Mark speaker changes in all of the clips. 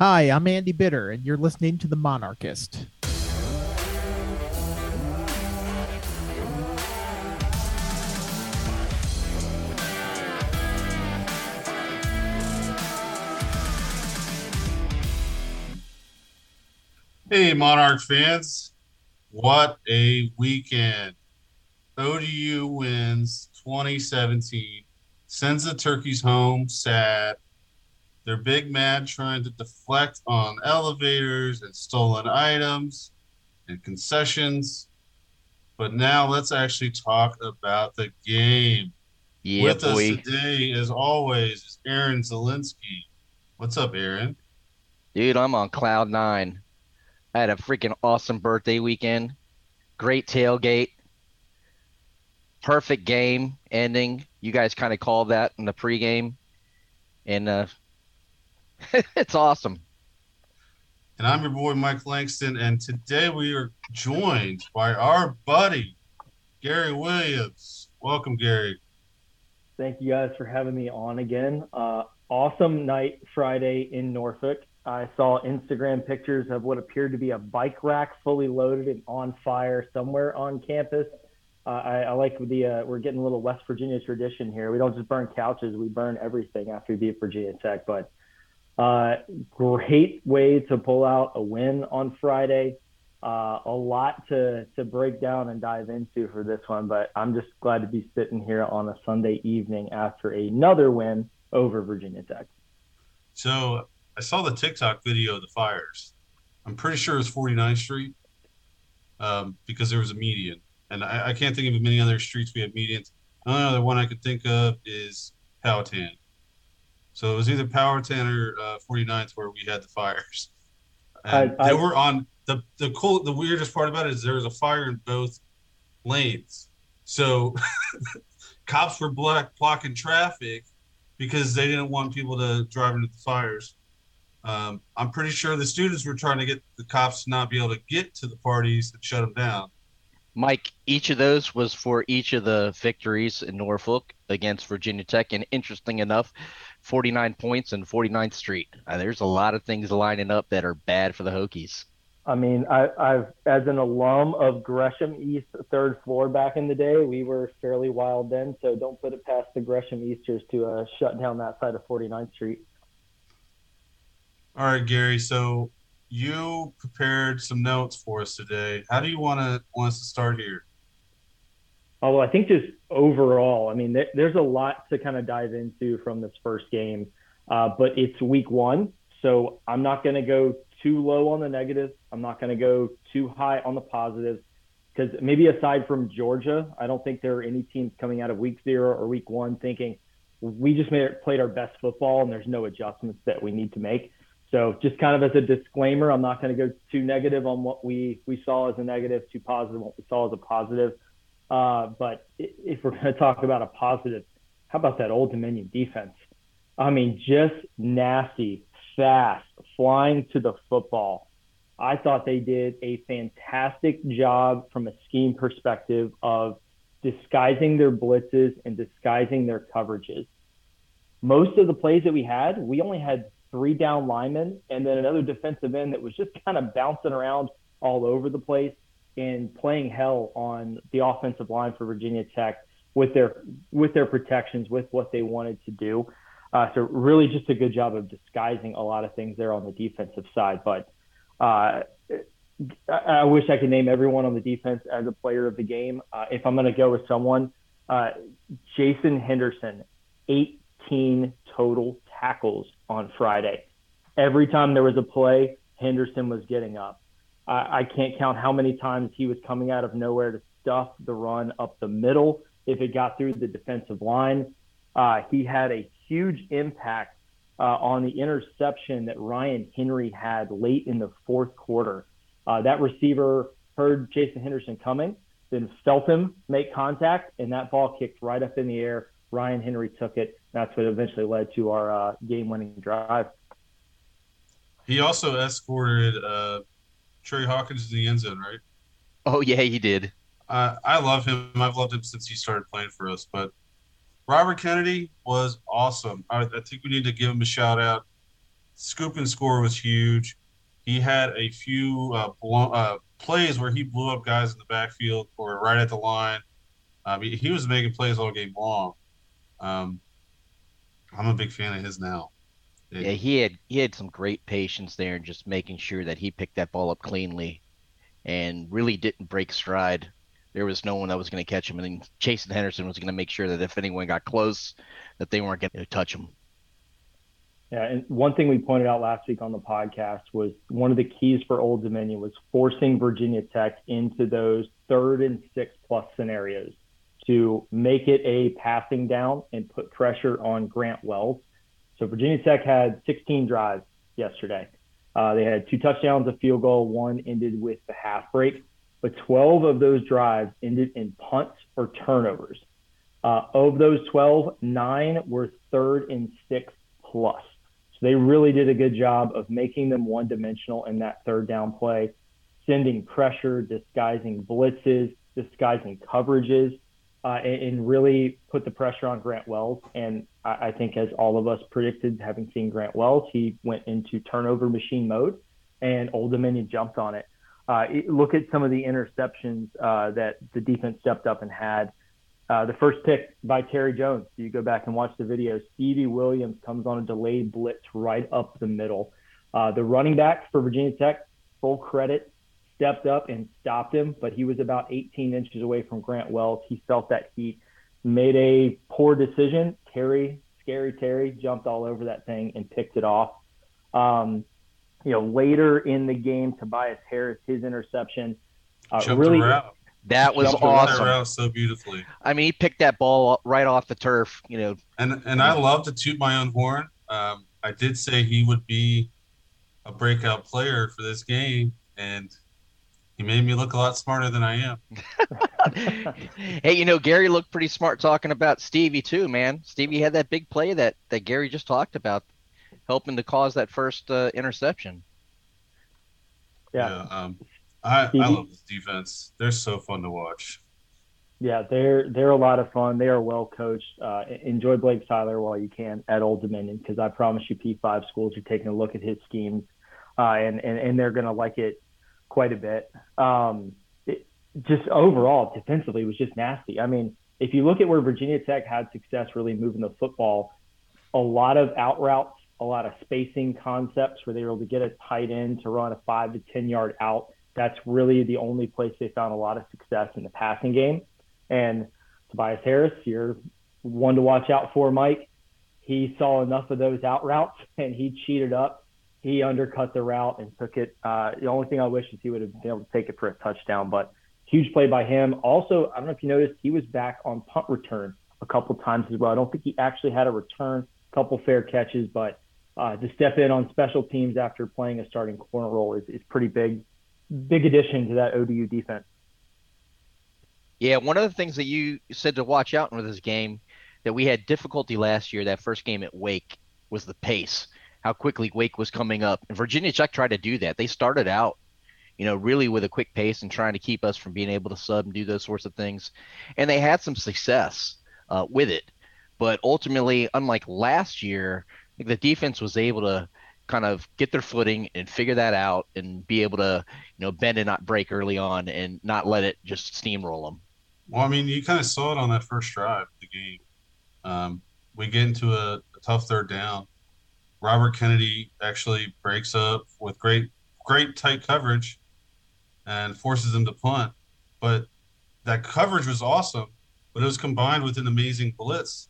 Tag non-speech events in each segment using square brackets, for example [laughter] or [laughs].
Speaker 1: Hi, I'm Andy Bitter, and you're listening to The Monarchist.
Speaker 2: Hey, Monarch fans. What a weekend. ODU wins 2017, sends the turkeys home sad they're big mad trying to deflect on elevators and stolen items and concessions. But now let's actually talk about the game.
Speaker 3: Yeah,
Speaker 2: With
Speaker 3: boy.
Speaker 2: us today, as always, is Aaron Zielinski. What's up, Aaron?
Speaker 3: Dude, I'm on cloud nine. I had a freaking awesome birthday weekend. Great tailgate. Perfect game ending. You guys kind of called that in the pregame. And uh [laughs] it's awesome.
Speaker 2: And I'm your boy, Mike Langston. And today we are joined by our buddy, Gary Williams. Welcome, Gary.
Speaker 4: Thank you guys for having me on again. Uh, awesome night Friday in Norfolk. I saw Instagram pictures of what appeared to be a bike rack fully loaded and on fire somewhere on campus. Uh, I, I, like the uh, we're getting a little West Virginia tradition here. We don't just burn couches; we burn everything after we beat Virginia Tech. But uh, great way to pull out a win on Friday. Uh, a lot to to break down and dive into for this one, but I'm just glad to be sitting here on a Sunday evening after another win over Virginia Tech.
Speaker 2: So I saw the TikTok video of the fires. I'm pretty sure it was 49th Street um, because there was a median, and I, I, can't think of many other streets we have medians. The only other one I could think of is Powhatan. So it was either Powhatan or uh, 49th where we had the fires. And I, I, they were on the the cool. The weirdest part about it is there was a fire in both lanes. So [laughs] cops were black blocking traffic because they didn't want people to drive into the fires. Um, I'm pretty sure the students were trying to get the cops to not be able to get to the parties and shut them down.
Speaker 3: Mike, each of those was for each of the victories in Norfolk against Virginia Tech. And interesting enough, 49 points and 49th Street. Uh, there's a lot of things lining up that are bad for the Hokies.
Speaker 4: I mean, I, have as an alum of Gresham East third floor back in the day, we were fairly wild then. So don't put it past the Gresham Easters to uh, shut down that side of 49th Street.
Speaker 2: All right, Gary. So you prepared some notes for us today. How do you want to want us to start here?
Speaker 4: Oh, well, I think just overall, I mean, there's a lot to kind of dive into from this first game, uh, but it's week one, so I'm not going to go too low on the negatives. I'm not going to go too high on the positives because maybe aside from Georgia, I don't think there are any teams coming out of week zero or week one thinking we just made, played our best football and there's no adjustments that we need to make. So just kind of as a disclaimer, I'm not going to go too negative on what we we saw as a negative, too positive what we saw as a positive. Uh, but if we're going to talk about a positive, how about that Old Dominion defense? I mean, just nasty, fast, flying to the football. I thought they did a fantastic job from a scheme perspective of disguising their blitzes and disguising their coverages. Most of the plays that we had, we only had three down linemen and then another defensive end that was just [laughs] kind of bouncing around all over the place and playing hell on the offensive line for Virginia Tech with their with their protections, with what they wanted to do. Uh, so really, just a good job of disguising a lot of things there on the defensive side. But uh, I, wish I could name everyone on the defense as a player of the game. Uh, if I'm going to go with someone, uh, Jason Henderson, 18 total tackles on Friday. Every time there was a play, Henderson was getting up. I, I can't count how many times he was coming out of nowhere to stuff the run up the middle if it got through the defensive line. Uh, he had a huge impact uh, on the interception that Ryan Henry had late in the fourth quarter. Uh, that receiver heard Jason Henderson coming, then felt him make contact, and that ball kicked right up in the air. Ryan Henry took it. That's what eventually led to our uh, game-winning drive.
Speaker 2: He also escorted uh, Trey Hawkins in the end zone, right?
Speaker 3: Oh yeah, he did.
Speaker 2: Uh, I love him. I've loved him since he started playing for us. But Robert Kennedy was awesome. I, I, think we need to give him a shout out. scoop and score was huge. He had a few uh, blow, uh, plays where he blew up guys in the backfield or right at the line. Um, he, he was making plays all game long. Um, I'm a big fan of his now.
Speaker 3: Yeah, he had he had some great patience there and just making sure that he picked that ball up cleanly, and really didn't break stride. There was no one that was going to catch him, and then Jason Henderson was going to make sure that if anyone got close, that they weren't going to touch him.
Speaker 4: Yeah, and one thing we pointed out last week on the podcast was one of the keys for Old Dominion was forcing Virginia Tech into those third and six plus scenarios to make it a passing down and put pressure on Grant Wells. So Virginia Tech had 16 drives yesterday. Uh, they had two touchdowns, a field goal, one ended with the half break, but 12 of those drives ended in punts or turnovers. Uh, of those 12, nine were third and six plus. So they really did a good job of making them one dimensional in that third down play, sending pressure, disguising blitzes, disguising coverages uh, and, and, really put the pressure on Grant Wells. And I, I, think, as all of us predicted, having seen Grant Wells, he went into turnover machine mode, and Old Dominion jumped on it. Uh, look at some of the interceptions uh, that the defense stepped up and had. Uh, the first pick by Terry Jones. You go back and watch the video. Stevie Williams comes on a delayed blitz right up the middle. Uh, the running back for Virginia Tech, full credit stepped up and stopped him, but he was about 18 inches away from Grant Wells. He felt that heat, made a poor decision. Terry, scary Terry, jumped all over that thing and picked it off. Um, you know, later in the game, Tobias Harris, his interception, uh, really.
Speaker 3: That was awesome.
Speaker 2: That so beautifully.
Speaker 3: I mean, he picked that ball right off the turf. You know,
Speaker 2: and and I love to toot my own horn. Um, I did say he would be a breakout player for this game, and he made me look a lot smarter than I am. [laughs]
Speaker 3: hey, you know, Gary looked pretty smart talking about Stevie too, man. Stevie had that big play that that Gary just talked about, helping to cause that first uh, interception.
Speaker 2: Yeah, yeah um, I I love this defense. They're so fun to watch.
Speaker 4: Yeah, they're they're a lot of fun. They are well coached. Uh, enjoy Blake Seiler while you can at Old Dominion because I promise you, P5 schools are taking a look at his schemes, uh, and, and and they're gonna like it quite a bit. Um, it, just overall, defensively, was just nasty. I mean, if you look at where Virginia Tech had success really moving the football, a lot of out routes, a lot of spacing concepts where they were able to get a tight end to run a five to 10 yard out. That's really the only place they found a lot of success in the passing game. And Tobias Harris, you're one to watch out for, Mike. He saw enough of those out routes and he cheated up he undercut the route and took it. Uh, the only thing I wish is he would have been able to take it for a touchdown, but huge play by him. Also, I don't know if you noticed, he was back on punt return a couple times as well. I don't think he actually had a return, a couple fair catches, but uh, to step in on special teams after playing a starting corner role is, is pretty big, big addition to that ODU defense.
Speaker 3: Yeah, one of the things that you said to watch out in this game that we had difficulty last year, that first game at Wake, was the pace how quickly Wake was coming up. And Virginia Tech tried to do that. They started out, you know, really with a quick pace and trying to keep us from being able to sub and do those sorts of things. And they had some success uh, with it. But ultimately, unlike last year, the defense was able to kind of get their footing and figure that out and be able to, you know, bend and not break early on and not let it just steamroll them.
Speaker 2: Well, I mean, you kind of saw it on that first drive of the game. Um, we get into a, a tough third down Robert Kennedy actually breaks up with great, great tight coverage and forces them to punt. But that coverage was awesome, but it was combined with an amazing blitz.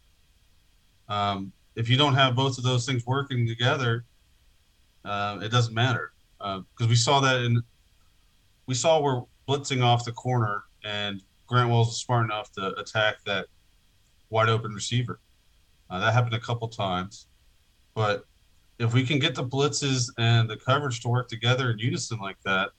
Speaker 2: Um, if you don't have both of those things working together, uh, it doesn't matter because uh, we saw that in we saw we're blitzing off the corner and Grant Wells was smart enough to attack that wide open receiver. Uh, that happened a couple times, but if we can get the blitzes and the coverage to work together in unison like that,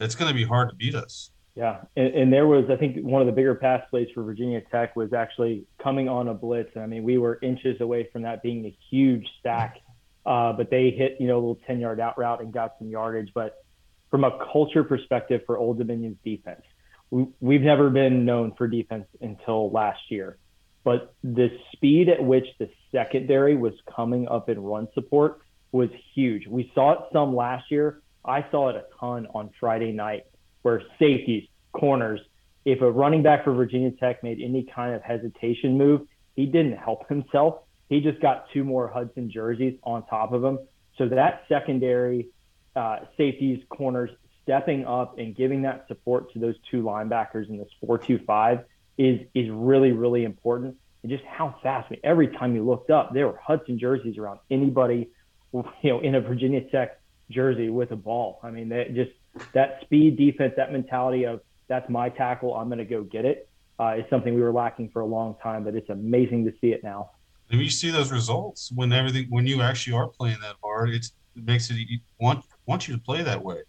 Speaker 2: it's going to be hard to beat us.
Speaker 4: Yeah, and, and, there was, I think, one of the bigger pass plays for Virginia Tech was actually coming on a blitz. I mean, we were inches away from that being a huge stack, uh, but they hit, you know, a little ten yard out route and got some yardage. But from a culture perspective for Old Dominion's defense, we, we've never been known for defense until last year but the speed at which the secondary was coming up in run support was huge. We saw it some last year. I saw it a ton on Friday night where safeties, corners, if a running back for Virginia Tech made any kind of hesitation move, he didn't help [laughs] himself. He just got two more Hudson jerseys on top of him. So that secondary uh, safeties, corners stepping up and giving that support to those two linebackers in this four-two-five is is really really important. And just how fast. I mean, every time you looked up, there were Hudson jerseys around anybody, you know, in a Virginia Tech jersey with a ball. I mean, that just that speed defense, that mentality of that's my tackle, I'm going to go get it, uh, is something we were lacking for a long time. But it's amazing to see it now.
Speaker 2: If you see those results when everything when you actually are playing that hard, it makes it you want want you to play that way.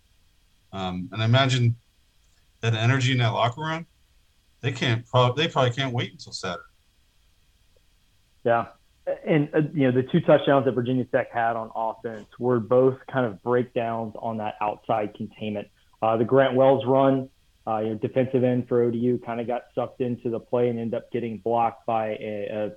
Speaker 2: Um, and I imagine that energy in that locker room, they can't probably they probably can't wait until Saturday.
Speaker 4: Yeah, and uh, you know the two touchdowns that Virginia Tech had on offense were both kind of breakdowns on that outside containment. Uh, the Grant Wells run, uh, you know, defensive end for ODU kind of got sucked into the play and ended up getting blocked by a,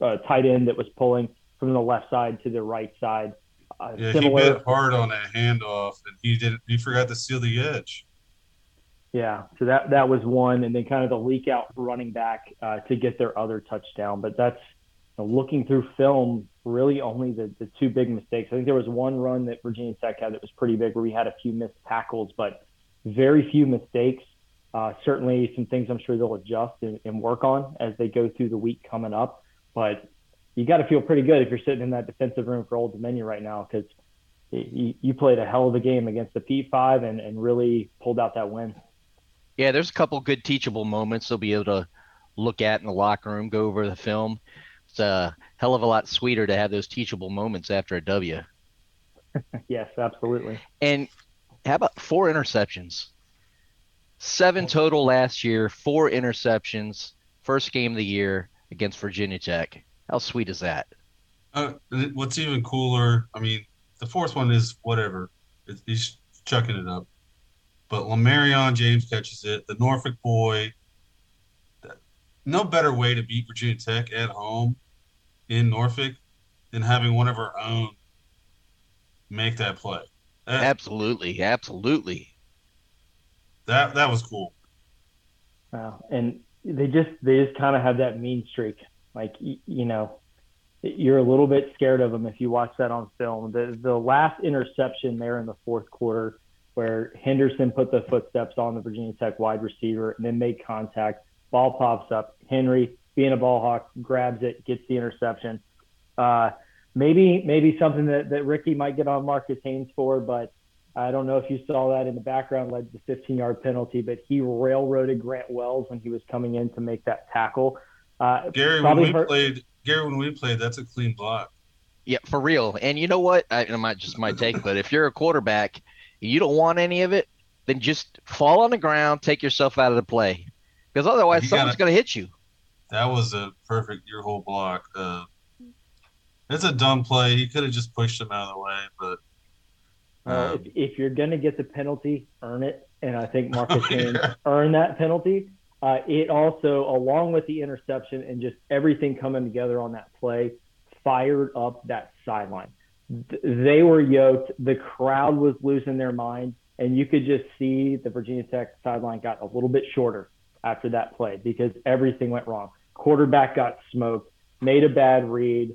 Speaker 4: a, a tight end that was pulling from the left side to the right side.
Speaker 2: Uh, yeah, similar, he bit hard on that handoff, and he didn't. He forgot to seal the edge.
Speaker 4: Yeah, so that that was one, and then kind of the leak out running back uh, to get their other touchdown. But that's you know, looking through film, really only the the two big mistakes. I think there was one run that Virginia Tech had that was pretty big, where we had a few missed tackles, but very few mistakes. Uh, certainly, some things I'm sure they'll adjust and, and work on as they go through the week coming up. But you got to feel pretty good if you're sitting in that defensive room for Old Dominion right now because you, you, played a hell of a game against the P5 and, and really pulled out that win.
Speaker 3: Yeah, there's a couple good teachable moments they'll be able to look at in the locker room, go over the film. It's a hell of a lot sweeter to have those teachable moments after a W. [laughs]
Speaker 4: yes, absolutely.
Speaker 3: And how about four interceptions? Seven total last year, four interceptions, first game of the year against Virginia Tech. How sweet is that?
Speaker 2: Uh, what's even cooler, I mean, the fourth one is whatever. he's chucking it up. But Lamarion James catches it. The Norfolk boy. No better way to beat Virginia Tech at home in Norfolk than having one of our own make that play.
Speaker 3: That, absolutely, absolutely.
Speaker 2: That that was cool.
Speaker 4: Wow, and they just they just kind of have that mean streak. Like you know, you're a little bit scared of them if you watch that on film. The the last interception there in the fourth quarter, where Henderson put the footsteps on the Virginia Tech wide receiver and then made contact. Ball pops up. Henry, being a ball hawk, grabs it, gets the interception. Uh, maybe maybe something that, that Ricky might get on Marcus Haynes for, but I don't know if you saw that in the background led to the 15 yard penalty, but he railroaded Grant Wells when he was coming in to make that tackle.
Speaker 2: Uh, Gary, when we hurt... played, Gary, when we played, that's a clean block.
Speaker 3: Yeah, for real. And you know what? I, it might just my take, but if you're a quarterback, you don't want any of it, then just fall on the ground, take yourself out of the play, because otherwise someone's going to hit you.
Speaker 2: That was a perfect your whole block. Uh, it's a dumb play. He could have just pushed him out of the way, but.
Speaker 4: Um, uh, if, if, you're going to get the penalty, earn it. And I think [laughs] Marcus oh, yeah. earned that penalty. Uh, it also, along with the interception and just everything coming together on that play, fired up that sideline. They were yoked. The crowd was losing their mind, and you could just see the Virginia Tech sideline got a little bit shorter after that play because everything went wrong. Quarterback got smoked, made a bad read,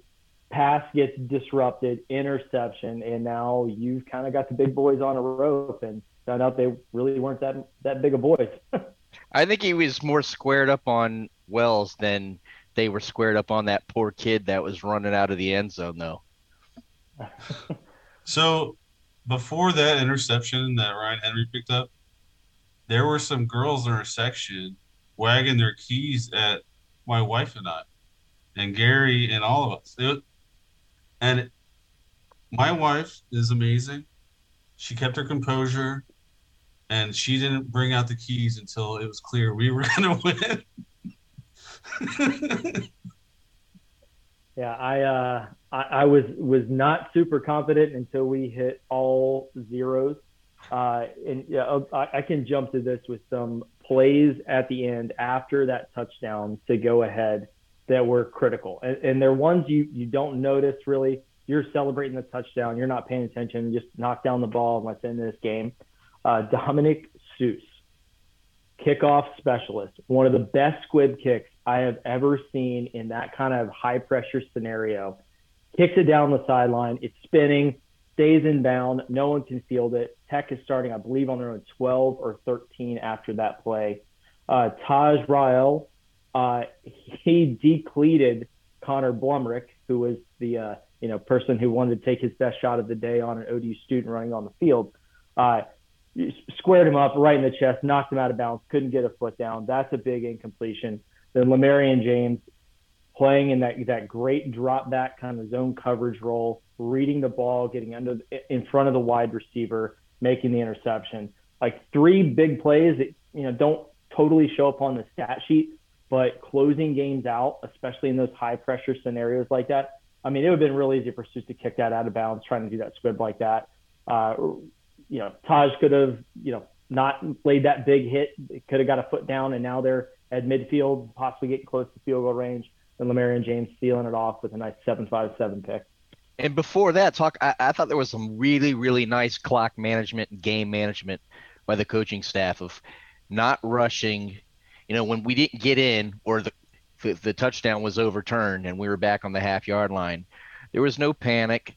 Speaker 4: pass gets disrupted, interception, and now you've kind of got the big boys on a rope and found out they really weren't that that big of boys. [laughs]
Speaker 3: I think he was more squared up on Wells than they were squared up on that poor kid that was running out of the end zone, though. [laughs]
Speaker 2: so, before that interception that Ryan Henry picked up, there were some girls in our section wagging their keys at my wife and I, and Gary and all of us. It, and my wife is amazing. She kept her composure and she didn't bring out the keys until it was clear we were going to
Speaker 4: win. yeah, I, uh, I, I was was not super confident until we hit all zeros. Uh, and yeah, I, I can jump to this with some plays at the end after that touchdown to go ahead that were critical, and, and they're ones you you don't notice really you're celebrating the touchdown, you're not paying attention, just knock down the ball and let's end this game. Uh, Dominic Seuss, kickoff specialist, one of the best squib kicks I have ever seen in that kind of high pressure scenario. Kicks it down the sideline, it's spinning, stays in bound, no one can field it. Tech is starting, I believe, on their own 12 or 13 after that play. Uh, Taj Rael, uh, he decleated Connor Blumrick, who was the uh, you know person who wanted to take his best shot of the day on an ODU student running on the field. Uh, squared him up right in the chest, knocked him out of bounds, couldn't get a foot down. That's a big incompletion. Then Lamarian James playing in that that great drop back kind of zone coverage role, reading the ball, getting under in front of the wide receiver, making the interception. Like three big plays that you know don't totally show up on the stat sheet, but closing games out, especially in those high pressure scenarios like that. I mean, it would have been real easy for Seuss to kick that out of bounds, trying to do that squib like that. Uh, you know, Taj could have, you know, not laid that big hit, could have got a foot down, and now they're at midfield, possibly getting close to field goal range. And Lamarian James sealing it off with a nice seven-five-seven pick.
Speaker 3: And before that, talk. I, I thought there was some really, really nice clock management and game management by the coaching staff of not rushing. You know, when we didn't get in or the the, the touchdown was overturned and we were back on the half yard line, there was no panic.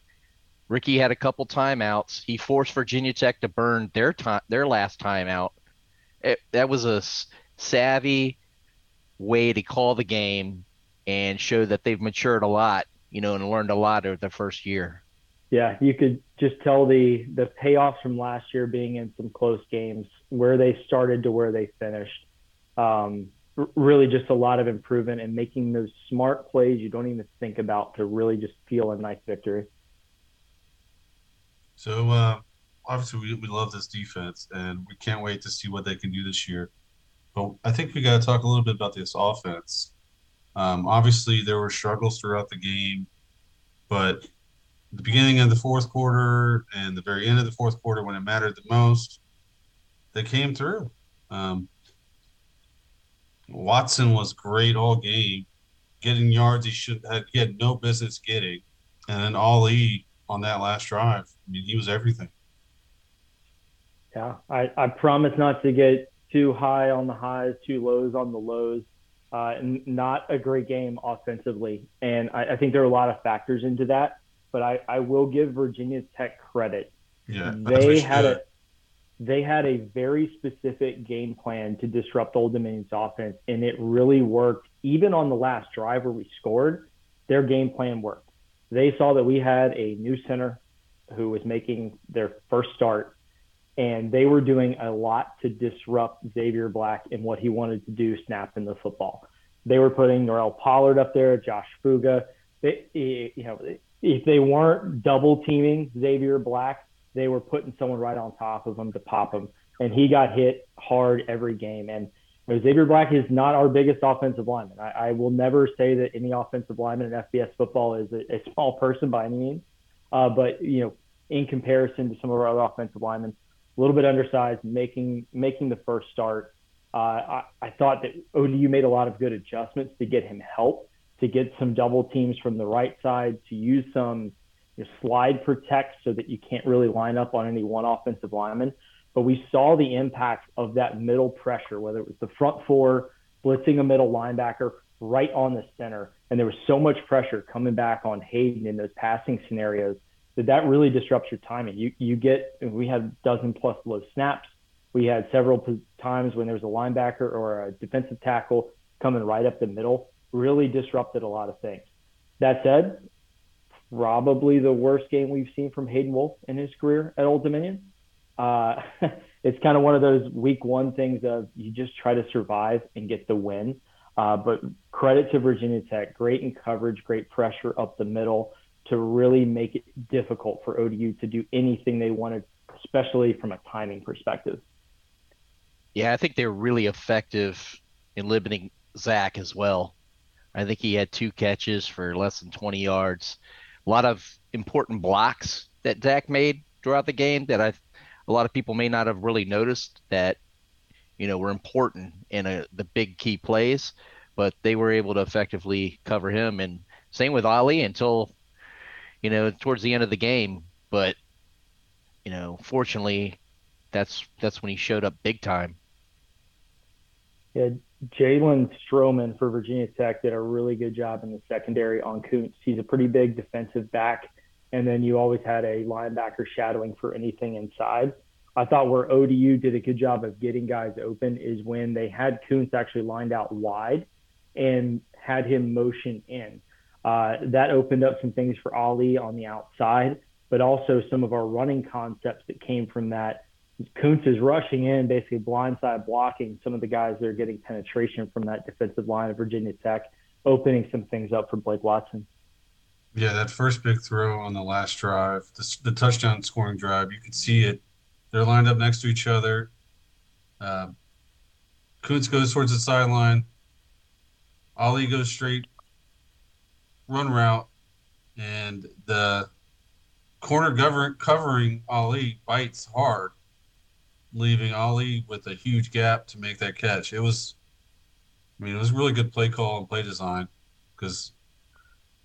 Speaker 3: Ricky had a couple timeouts. He forced Virginia Tech to burn their time, their last timeout. It, that was a savvy way to call the game and show that they've matured a lot, you know, and learned a lot over the first year.
Speaker 4: Yeah, you could just tell the the payoffs from last year being in some close games, where they started to where they finished. Um, really, just a lot of improvement and making those smart plays you don't even think about to really just feel a nice victory.
Speaker 2: So uh, obviously, we, we love this defense, and we can't wait to see what they can do this year. But I think we got to talk a little bit about this offense. Um, obviously, there were struggles throughout the game, but the beginning of the fourth quarter and the very end of the fourth quarter, when it mattered the most, they came through. Um, Watson was great all game, getting yards he should have he had no business getting, and then Ali on that last drive. I mean, he was everything.
Speaker 4: Yeah, I, I promise not to get too high on the highs, too lows on the lows. Uh, not a great game offensively, and I, I think there are a lot of factors into that but I, I will give Virginia Tech credit.
Speaker 2: Yeah,
Speaker 4: they had a they had a very specific game plan to disrupt Old Dominion's offense, and it really worked. Even on the last drive where we scored, their game plan worked. They saw that we had a new center who was making their first start, and they were doing a lot to disrupt Xavier Black and what he wanted to do snapping the football. They were putting Norell Pollard up there, Josh Fuga. They, you know, if they weren't double teaming Xavier Black, they were putting someone right on top of him to pop him. And he got hit hard every game. And you know, Xavier Black is not our biggest offensive lineman. I, I, will never say that any offensive lineman in FBS football is a, a small person by any means. Uh, but you know, in comparison to some of our other offensive linemen, a little bit undersized, making making the first start. Uh, I, I thought that ODU made a lot of good adjustments to get him help to get some double teams from the right side, to use some you know, slide protect so that you can't really line up on any one offensive lineman. But we saw the impact of that middle pressure, whether it was the front four blitzing a middle linebacker right on the center. And there was so much pressure coming back on Hayden in those passing scenarios that that really disrupts your timing. You, you get, we had dozen plus low snaps. We had several times when there was a linebacker or a defensive tackle coming right up the middle really disrupted a lot of things. That said, probably the worst game we've seen from Hayden Wolff in his career at Old Dominion. Uh, [laughs] it's kind of one of those week one things of you just try to survive and get the win. Uh, but credit to Virginia Tech, great in coverage, great pressure up the middle to really make it difficult for ODU to do anything they wanted, especially from a timing perspective.
Speaker 3: Yeah, I think they're really effective in limiting Zach as well. I think he had two catches for less than 20 yards. A lot of important blocks that Zach made throughout the game that I, a lot of people may not have really noticed that, you know, were important in a, the big key plays, but they were able to effectively cover him. And same with Ali until, you know, towards the end of the game. But you know, fortunately, that's that's when he showed up big time.
Speaker 4: Yeah, Jalen Stroman for Virginia Tech did a really good job in the secondary on Kuntz. He's a pretty big defensive back, and then you always had a linebacker shadowing for anything inside. I thought where ODU did a good job of getting guys open is when they had Kuntz actually lined out wide and had him motion in. Uh, that opened up some things for Ali on the outside, but also some of our running concepts that came from that Kuntz is rushing in, basically blindside blocking some of the guys that are getting penetration from that defensive line of Virginia Tech, opening some things up for Blake Watson.
Speaker 2: Yeah, that first big throw on the last drive, the, the touchdown scoring drive, you could see it. They're lined up next to each other. Uh, Kuntz goes towards the sideline. Ali goes straight run route, and the corner cover, covering Ali bites hard leaving Ali with a huge gap to make that catch. It was, I mean, it was really good play call and play design because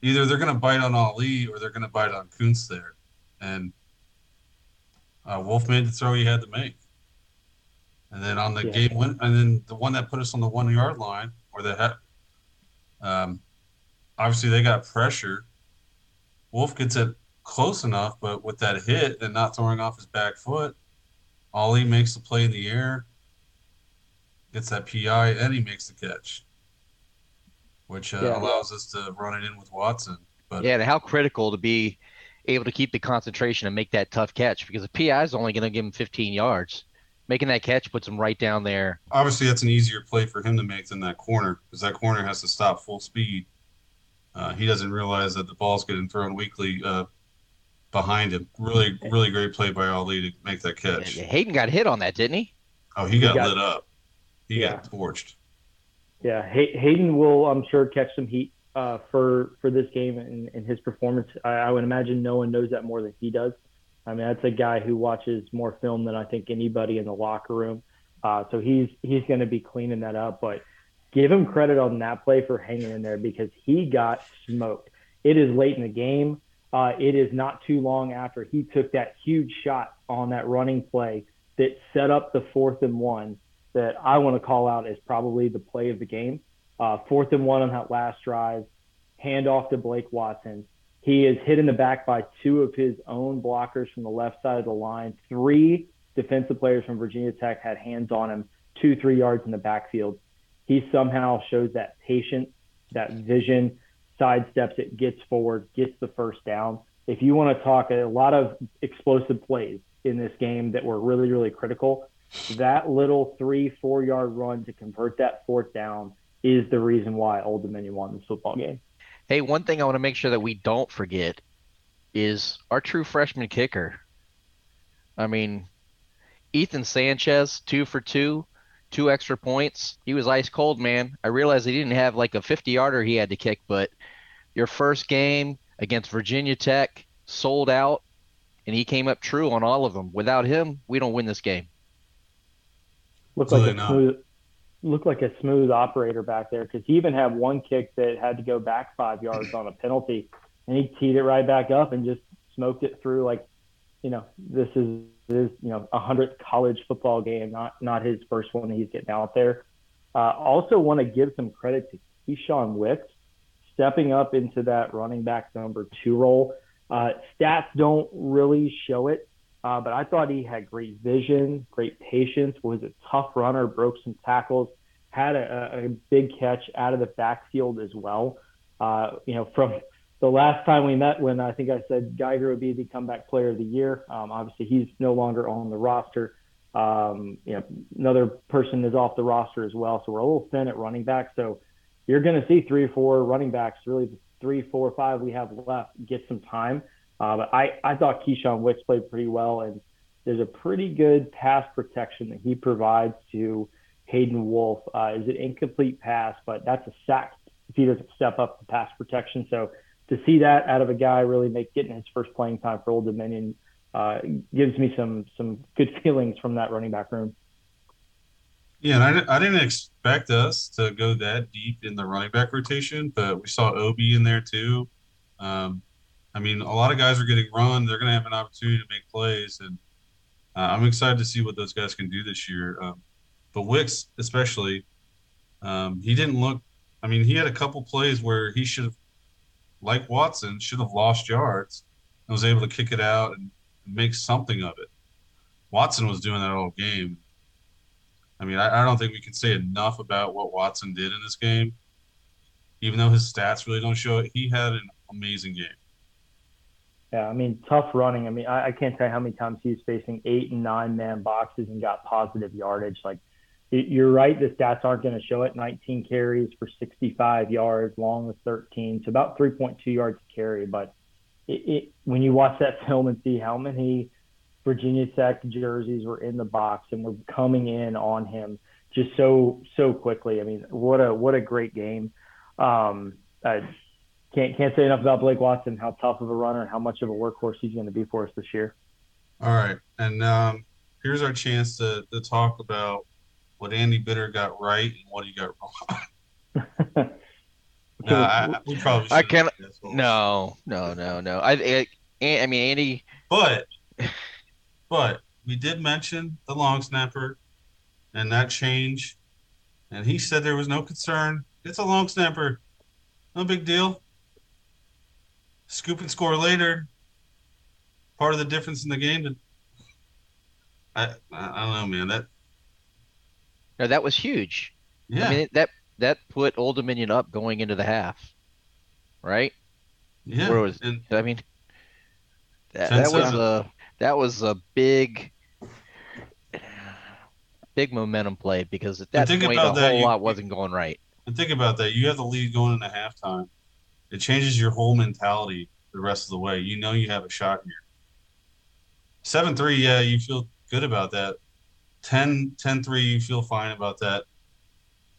Speaker 2: either they're going to bite on Ali or they're going to bite on Kuntz there. And uh, Wolff made the throw he had to make. And then on the yeah. game win, and then the one that put us on the one yard line, or the um, obviously they got pressure. Wolff gets it close enough, but with that hit and not throwing off his back foot, Ali makes the play in the air, gets that PI, and he makes the catch, which uh, yeah. allows us to run it in with Watson.
Speaker 3: But yeah, and how critical to be able to keep the concentration and make that tough catch because the PI is only going to give him 15 yards. Making that catch puts him right down there.
Speaker 2: Obviously, that's an easier play for him to make than that corner because that corner has to stop full speed. Uh, he doesn't realize that the ball's getting thrown weakly uh, behind him. Really, really great play by Ali to make that catch.
Speaker 3: Hayden got hit on that, didn't he?
Speaker 2: Oh, he, he got, got, lit up. He yeah. got torched.
Speaker 4: Yeah, Hay- Hayden will, I'm sure, catch some heat uh, for for this game and, and his performance. I, I, would imagine no one knows that more than he does. I mean, that's a guy who watches more film than I think anybody in the locker room. Uh, so he's he's going to be cleaning that up. But give him credit on that play for hanging in there because he got smoked. It is late in the game. Uh, it is not too long after he took that huge shot on that running play that set up the fourth and one that I want to call out as probably the play of the game. Uh, fourth and one on that last drive, handoff to Blake Watson. He is hit in the back by two of his own blockers from the left side of the line. Three defensive players from Virginia Tech had hands on him, two, three yards in the backfield. He somehow shows that patience, that vision, sidesteps it, gets forward, gets the first down. If you want to talk a lot of explosive plays in this game that were really, really critical, that little three, four yard run to convert that fourth down is the reason why Old Dominion won this football game.
Speaker 3: Hey, one thing I want to make sure that we don't forget is our true freshman kicker. I mean, Ethan Sanchez, two for two, two extra points. He was ice cold, man. I realized he didn't have like a 50 yarder he had to kick, but your first game against Virginia Tech sold out, and he came up true on all of them. Without him, we don't win this game.
Speaker 4: Looked like a smooth, looked like a smooth operator back there because he even had one kick that had to go back five yards on a penalty, and he teed it right back up and just smoked it through like, you know, this is his you know a hundredth college football game, not not his first one he's getting out there. Uh, also want to give some credit to Keshawn Wicks stepping up into that running back number two role. Uh, stats don't really show it, uh, but I thought he had great vision, great patience, was a tough runner, broke some tackles, had a, a big catch out of the backfield as well. Uh, you know, from the last time we met, when I think I said Geiger would be the comeback player of the year, um, obviously he's no longer on the roster. Um, you know, another person is off the roster as well, so we're a little thin at running back. So you're going to see three or four running backs, really the three, four, five we have left, get some time. Uh, but I, I thought Keshawn Wicks played pretty well, and there's a pretty good pass protection that he provides to Hayden Wolff. Uh, is an incomplete pass, but that's a sack if he doesn't step up the pass protection. So to see that out of a guy really make getting his first playing time for Old Dominion uh, gives me some some good [laughs] feelings from that running back room.
Speaker 2: Yeah, and I, I didn't expect us to go that deep in the running back rotation, but we saw Obi in there too. Um, I mean, a lot of guys are getting run. They're going to have an opportunity to make plays, and uh, I'm excited to see what those guys can do this year. Um, but Wicks, especially, um, he didn't look. I mean, he had a couple plays where he should have, like Watson, should have lost yards and was able to kick it out and make something of it. Watson was doing that all game. I mean, I, I don't think we can say enough about what Watson did in this game. Even though his stats really don't show it, he had an amazing game.
Speaker 4: Yeah, I mean, tough running. I mean, I, I can't tell you how many times he was facing eight and nine man boxes and got positive yardage. Like, you're right, the stats aren't going to show it. 19 carries for 65 yards, long with 13, so about 3.2 yards carry. But it, it, when you watch that [laughs] film and see how many Virginia Tech jerseys were in the box and were coming in on him just so so quickly. I mean, what a what a great game. Um, I can't can't say enough about Blake Watson, how tough of a runner, and how much of a workhorse he's going to be for us this year.
Speaker 2: All right, and um, here's our chance to to talk about what Andy Bitter got right and what he got wrong. [laughs] [laughs] no, I, we probably.
Speaker 3: I can't. No, no, no, no. I, I, I mean, Andy.
Speaker 2: But [laughs] but we did mention the long snapper and that change. And he said there was no concern. It's a long snapper. No big deal. Scoop and score later. Part of the difference in the game. I I don't know, man. That
Speaker 3: no, that was huge.
Speaker 2: Yeah.
Speaker 3: I mean that that put Old Dominion up going into the half, right?
Speaker 2: Yeah.
Speaker 3: Where was
Speaker 2: and
Speaker 3: I mean that, that was a that was a big big momentum play because at that point a whole you, lot wasn't going right.
Speaker 2: And think about that. You have the lead going into halftime. It changes your whole mentality the rest of the way. You know you have a shot here. 7 3, yeah, you feel good about that. 10 10 3, you feel fine about that.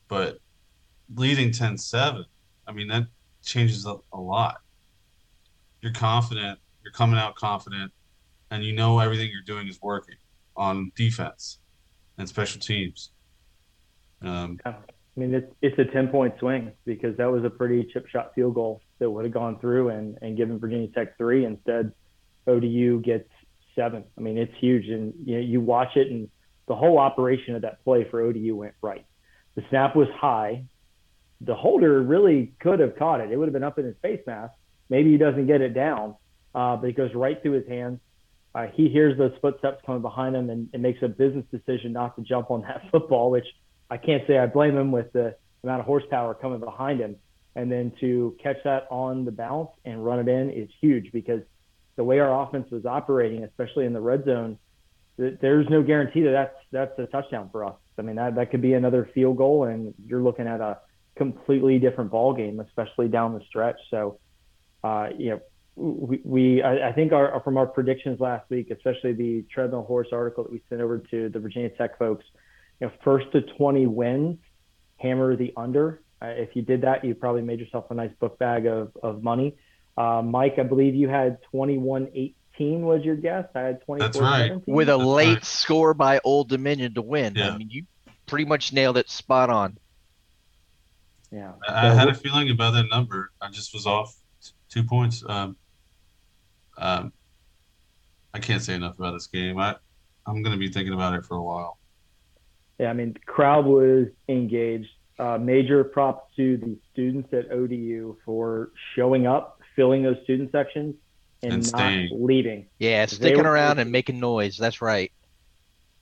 Speaker 2: But leading 10 7, I mean, that changes a, a lot. You're confident. You're coming out confident and you know everything you're doing is working on defense and special teams. Um,
Speaker 4: I mean, it's it's a ten point swing because that was a pretty chip shot field goal that would have gone through and and given Virginia Tech three. Instead, ODU gets seven. I mean, it's huge, and you know, you watch it, and the whole operation of that play for ODU went right. The snap was high. The holder really could have caught it. It would have been up in his face mask. Maybe he doesn't get it down, uh, but it goes right through his hands uh, he hears those footsteps coming behind him and, and, makes a business decision not to jump on [laughs] that football, which I can't say I blame him with the amount of horsepower coming behind him. And then to catch that on the bounce and run it in is huge because the way our offense was operating, especially in the red zone, there's no guarantee that that's that's a touchdown for us. I mean, that, that could be another field goal, and you're looking at a completely different ball game, especially down the stretch. So, uh, you know, we, we I, I, think our from our predictions last week, especially the treadmill horse article that we sent over to the Virginia Tech folks, you know, first to 20 wins, hammer the under. Uh, if you did that, you probably made yourself a nice book bag of, of money. Uh, Mike, I believe you had 21 18 was your guess. I had 24
Speaker 2: That's right.
Speaker 4: 17.
Speaker 3: With a
Speaker 2: That's
Speaker 3: late
Speaker 2: right.
Speaker 3: score by Old Dominion to win.
Speaker 2: Yeah.
Speaker 3: I mean, you pretty much nailed it spot on.
Speaker 4: Yeah.
Speaker 2: I, I
Speaker 4: So
Speaker 2: had a feeling about that number. I just was off t- two points. Um, um, I can't say enough about this game. I I'm going to be thinking about it for a while.
Speaker 4: Yeah, I mean, the crowd was engaged. Uh, major props to the students at ODU for showing up, filling those student sections, and,
Speaker 2: And
Speaker 4: not
Speaker 2: staying.
Speaker 4: leaving.
Speaker 3: Yeah, sticking
Speaker 4: were-
Speaker 3: around and making noise. That's right.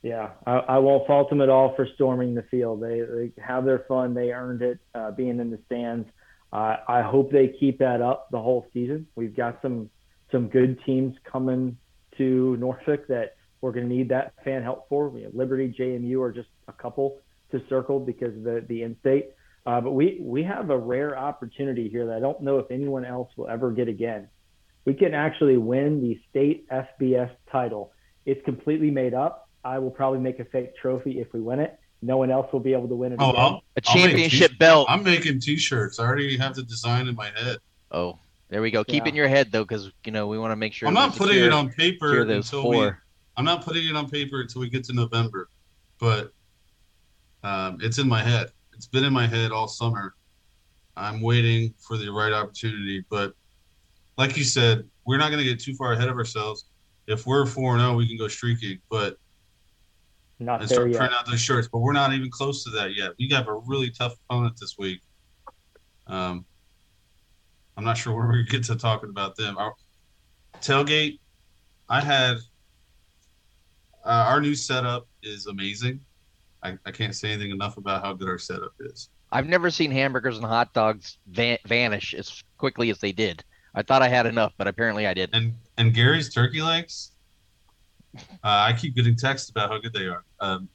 Speaker 4: Yeah, I, I won't fault them at all for storming the field. They, they have their fun. They earned it uh, being in the stands. Uh, I hope they keep that up the whole season. We've got some some good teams coming to Norfolk that we're going to need that fan help for. We have Liberty, JMU are just a couple to circle because of the the in-state. Uh, but we we have a rare opportunity here that I don't know if anyone else will ever get again. We can actually win the state FBS title. It's completely made up. I will probably make a fake trophy if we win it. No one else will be able to win it.
Speaker 2: Oh,
Speaker 4: again.
Speaker 2: I'll,
Speaker 3: A
Speaker 2: I'll make
Speaker 3: championship
Speaker 2: t-
Speaker 3: belt.
Speaker 2: I'm making T-shirts. I already have the design in my head.
Speaker 3: Oh, there we go. Keep it in your head though, because you know we want to make sure.
Speaker 2: I'm not putting
Speaker 3: secure-
Speaker 2: it on paper
Speaker 3: secure those
Speaker 2: until we. I'm not putting it on paper until we get to November, but um, it's in my head. It's been in my head all summer. I'm waiting for the right opportunity, but like you said, we're not going to get too far ahead of ourselves. If we're four zero, we can go streaking, but
Speaker 4: Not
Speaker 2: and start
Speaker 4: yet.
Speaker 2: printing out those shirts. But we're not even close to that yet. We got a really tough opponent this week. Um, I'm not sure where we get to talking about them. Our tailgate, I had uh, our new setup is amazing. I, I can't say anything enough about how good our setup is.
Speaker 3: I've never seen hamburgers and hot dogs van- vanish as quickly as they did. I thought I had enough, but apparently I didn't.
Speaker 2: And and Gary's turkey legs, uh, I keep getting texts about how good they are. Um,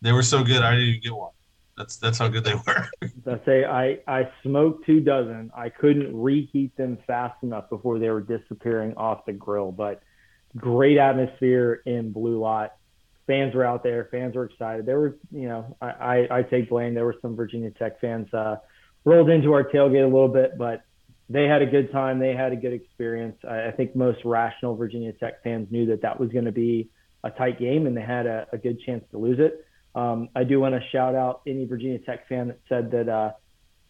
Speaker 2: they were so good, I didn't even get one. That's that's how good they were. [laughs]
Speaker 4: I say I, I smoked two dozen. I couldn't reheat them fast enough before they were disappearing off the grill. But great atmosphere in Blue Lot. Fans were out there. Fans were excited. There were, you know, I, I, I take blame. There were some Virginia Tech fans uh, rolled into our tailgate a little bit, but they had a good time. They had a good experience. I, I think most rational Virginia Tech fans knew that that was going to be a tight game, and they had a, a good chance to lose it. Um, I do want to shout out any Virginia Tech fan that said that, uh,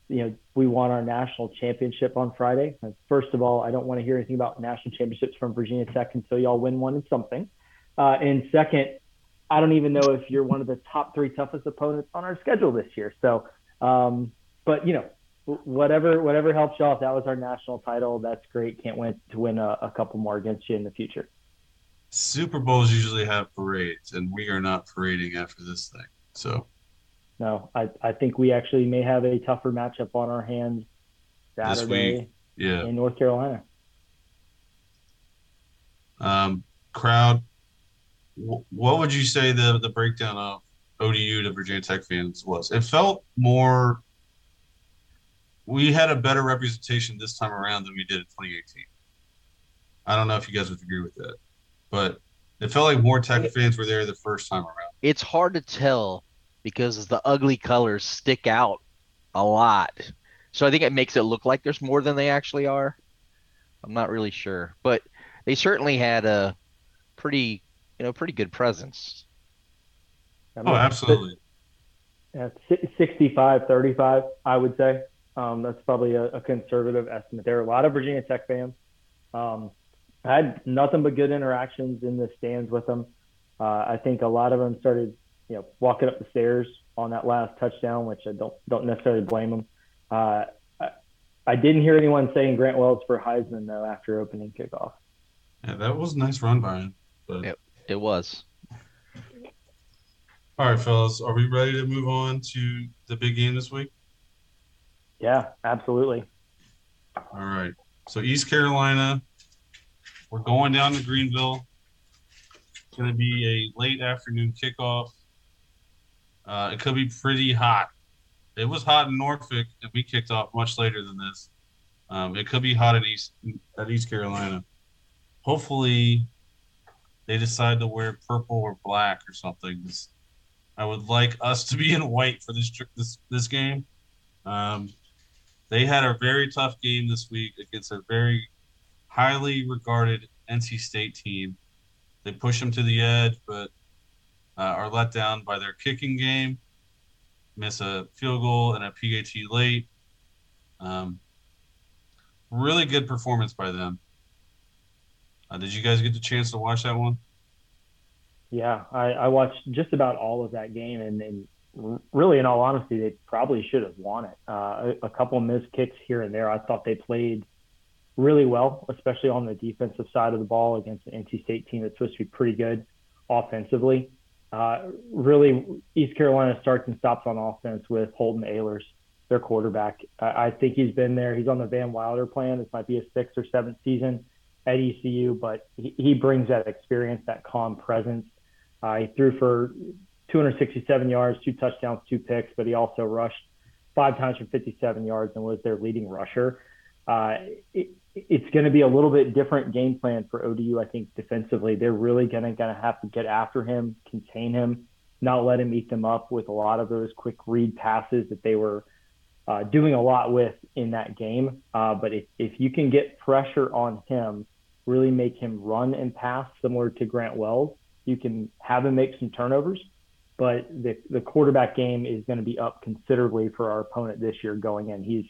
Speaker 4: you know, we won our national championship on Friday. First of all, I don't want to hear anything about national championships from Virginia Tech until y'all win one in something. Uh, and second, I don't even know if you're one of the top three toughest opponents on our schedule this year. So, um, but you know, whatever whatever helps y'all. If that was our national title, that's great. Can't wait to win a, a couple more against you in the future.
Speaker 2: Super Bowls usually have parades, and we are not parading after this thing. So
Speaker 4: No, I, I think we actually may have a tougher matchup on our hands Saturday
Speaker 2: yeah,
Speaker 4: in North Carolina.
Speaker 2: um, crowd. wh- What would you say the the breakdown of ODU to Virginia Tech fans was? It felt more. We had a better representation this time around than we did in 2018. I don't know if you guys would agree with that, but it felt like more Tech fans were there the first time around.
Speaker 3: It's hard to tell because the ugly colors stick out a lot. So I think it makes it look like there's more than they actually are. I'm not really sure, but they certainly had a pretty, you know, pretty good presence.
Speaker 4: I
Speaker 2: Oh, absolutely.
Speaker 4: Yeah, 65 35, I would say. Um, that's probably a, a conservative estimate. There are a lot of Virginia Tech fans. Um, I had nothing but good interactions in the stands with them. Uh, I think a lot of them started, you know, walking up the stairs on that last touchdown, which I don't don't necessarily blame them. Uh, I, I didn't hear anyone saying Grant Wells for Heisman though after opening kickoff.
Speaker 2: Yeah, that was a nice run by him. But
Speaker 3: Yep. It was.
Speaker 2: all right, fellas, are we ready to move on to the big game this week?
Speaker 4: Yeah, absolutely.
Speaker 2: All right. So East Carolina, we're going down to Greenville. It's going to be a late afternoon kickoff. Uh, it could be pretty hot. It was hot in Norfolk, and we kicked off much later than this. Um, it could be hot in East at East Carolina. Hopefully, they decide to wear purple or black or something. I would like us to be in white for this this this game. Um, they had a very tough game this week against a very highly regarded NC State team. They push them to the edge, but uh, are let down by their kicking game. Miss a field goal and a PAT late. Um, really good performance by them. Uh, did you guys get the chance to watch that one?
Speaker 4: Yeah, I, I watched just about all of that game, and, and really, in all honesty, they probably should have won it. Uh, a, a couple missed kicks here and there. I thought they played really well, especially on the defensive side of the ball against an NC State team that's supposed to be pretty good offensively. Uh, really, East Carolina starts and stops on offense with Holden Ahlers, their quarterback. I, I think he's been there. He's on the Van Wilder plan. This might be his sixth or seventh season at ECU, but he, he brings that experience, that calm presence. Uh, he threw for 267 yards, two touchdowns, two picks, but he also rushed five times for 57 yards and was their leading rusher. Uh, it, it's going to be a little bit different game plan for ODU, I think, defensively. They're really going to have to get after him, contain him, not let him eat them up with a lot of those quick read passes that they were uh, doing a lot with in that game. Uh, but if, if you can get pressure on him, really make him run and pass similar to Grant Wells, you can have him make some turnovers. But the, the quarterback game is going to be up considerably for our opponent this year going in. He's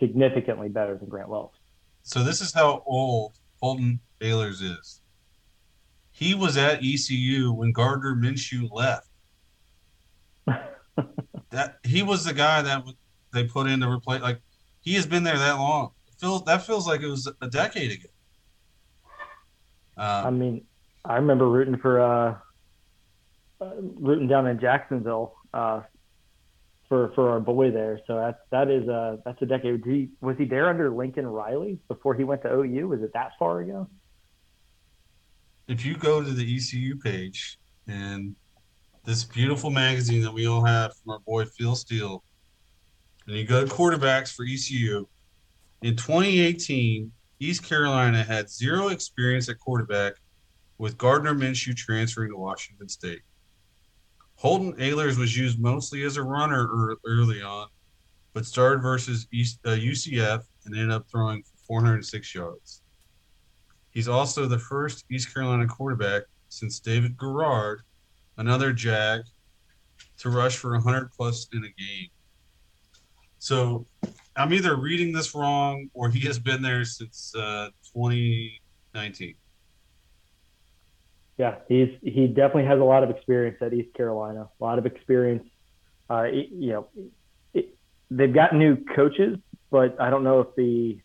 Speaker 4: significantly better than Grant Wells.
Speaker 2: So this is how old Holden Baylor's is. He was at ECU when Gardner Minshew left. [laughs] that he was the guy that they put in to replace. Like he has been there that long. It feels that feels like it was a decade ago.
Speaker 4: Uh, I mean, I remember rooting for uh, uh, rooting down in Jacksonville uh, for for our boy there. So that that is a that's a decade. He, was he there under Lincoln Riley before he went to OU? Was it that far ago?
Speaker 2: If you go to the ECU page and this beautiful magazine that we all have from our boy Phil Steele, and you go to quarterbacks for ECU, in 2018, East Carolina had zero experience at quarterback, with Gardner Minshew transferring to Washington State. Holden Ahlers was used mostly as a runner early on, but started versus East, uh, UCF and ended up throwing 406 yards. He's also the first East Carolina quarterback since David Garrard, another Jag, to rush for 100 plus in a game. So I'm either reading this wrong or he has been there since uh, 2019
Speaker 4: yeah, he's he definitely has a lot of experience at East Carolina. A lot of experience. Uh, you know, it, they've got new coaches, but I don't know if the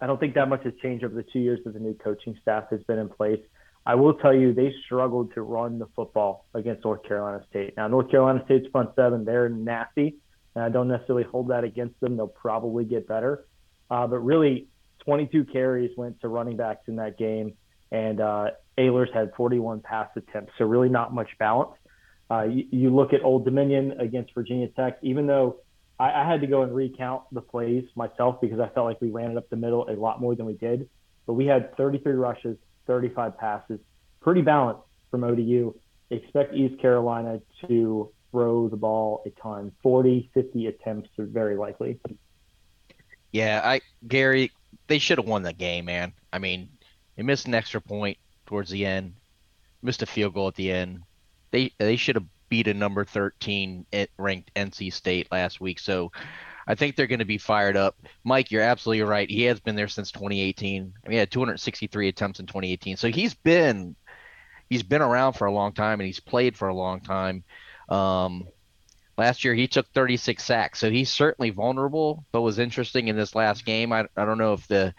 Speaker 4: I don't think that much has changed over the two years that the new coaching staff has been in place. I will tell you, they struggled to run the football against North Carolina State. Now, North Carolina State's front seven, they're nasty, and I don't necessarily hold that against them. They'll probably get better. Uh, but really, 22 carries went to running backs in that game and uh, Ahlers had 41 pass attempts, so really not much balance. Uh, you, you, look at Old Dominion against Virginia Tech, even though I, I, had to go and recount the plays myself because I felt like we ran it up the middle a lot more than we did. But we had 33 rushes, 35 passes, pretty balanced from ODU. Expect East Carolina to throw the ball a ton. 40, 50 attempts are very likely.
Speaker 3: Yeah, I Gary, they should have won the game, man. I mean, they missed an extra point towards the end, missed a field goal at the end. They they should have beat a number 13 ranked NC State last week. So I think they're going to be fired up. Mike, you're absolutely right. He has been there since 2018. I mean, he had 263 attempts in 2018. So he's been he's been around for a long time and he's played for a long time. Um, last year he took 36 sacks, so he's certainly vulnerable. But was interesting in this last game. I I don't know if the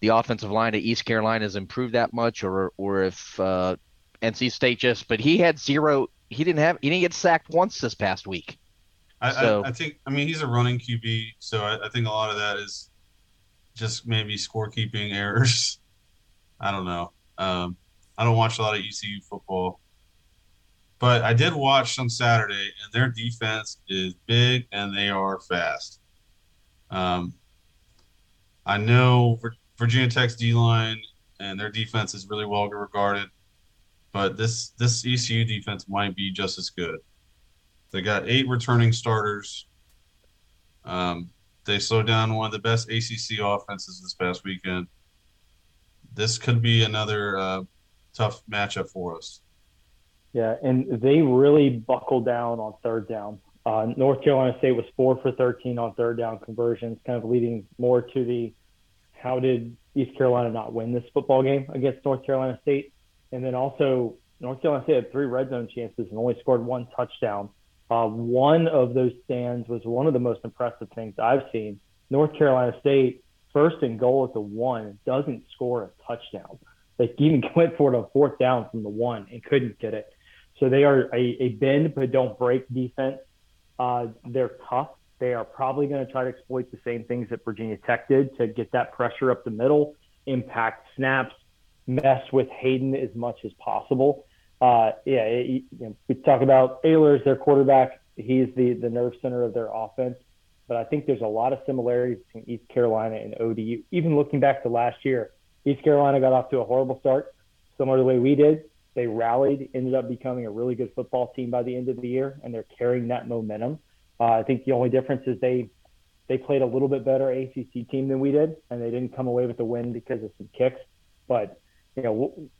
Speaker 3: the offensive line at East Carolina has improved that much, or or if uh, NC State just. But he had zero. He didn't have. He didn't get sacked once this past week.
Speaker 2: I, so, I, I think. I mean, he's a running QB, so I, I think a lot of that is just maybe scorekeeping [laughs] errors. I don't know. Um, I don't watch a lot of ECU football, but I did watch on Saturday, and their defense is big and they are fast. Um, I know Virginia Tech's D line and their defense is really well regarded, but this this ECU defense might be just as good. They got eight returning starters. Um, they slowed down one of the best ACC offenses this past weekend. This could be another uh, tough matchup for us.
Speaker 4: Yeah, and they really buckled down on third down. Uh, North Carolina State was four for 13 on third down conversions, kind of leading more to the how did East Carolina not win this football game against North Carolina State? And then also, North Carolina State had three red zone chances and only scored one touchdown. Uh, one of those stands was one of the most impressive things I've seen. North Carolina State, first and goal at the one, doesn't score a touchdown. They even [laughs] went for it on fourth down from the one and couldn't get it. So they are a, a bend but don't break defense. Uh, they're tough. They are probably going to try to exploit the same things that Virginia Tech did to get that pressure up the middle, impact snaps, mess with Hayden as much as possible. Uh, yeah, it, you know, we talk about Ahlers, their quarterback. He's the the nerve center of their offense. But I think there's a lot of similarities between East Carolina and ODU. Even looking back to last year, East Carolina got off to a horrible start, similar to the way we did. They rallied, ended up becoming a really good football team by the end of the year, and they're carrying that momentum. Uh, I think the only difference is they they played a little bit better ACC team than we did, and they didn't come away with the win because of some kicks. But you know,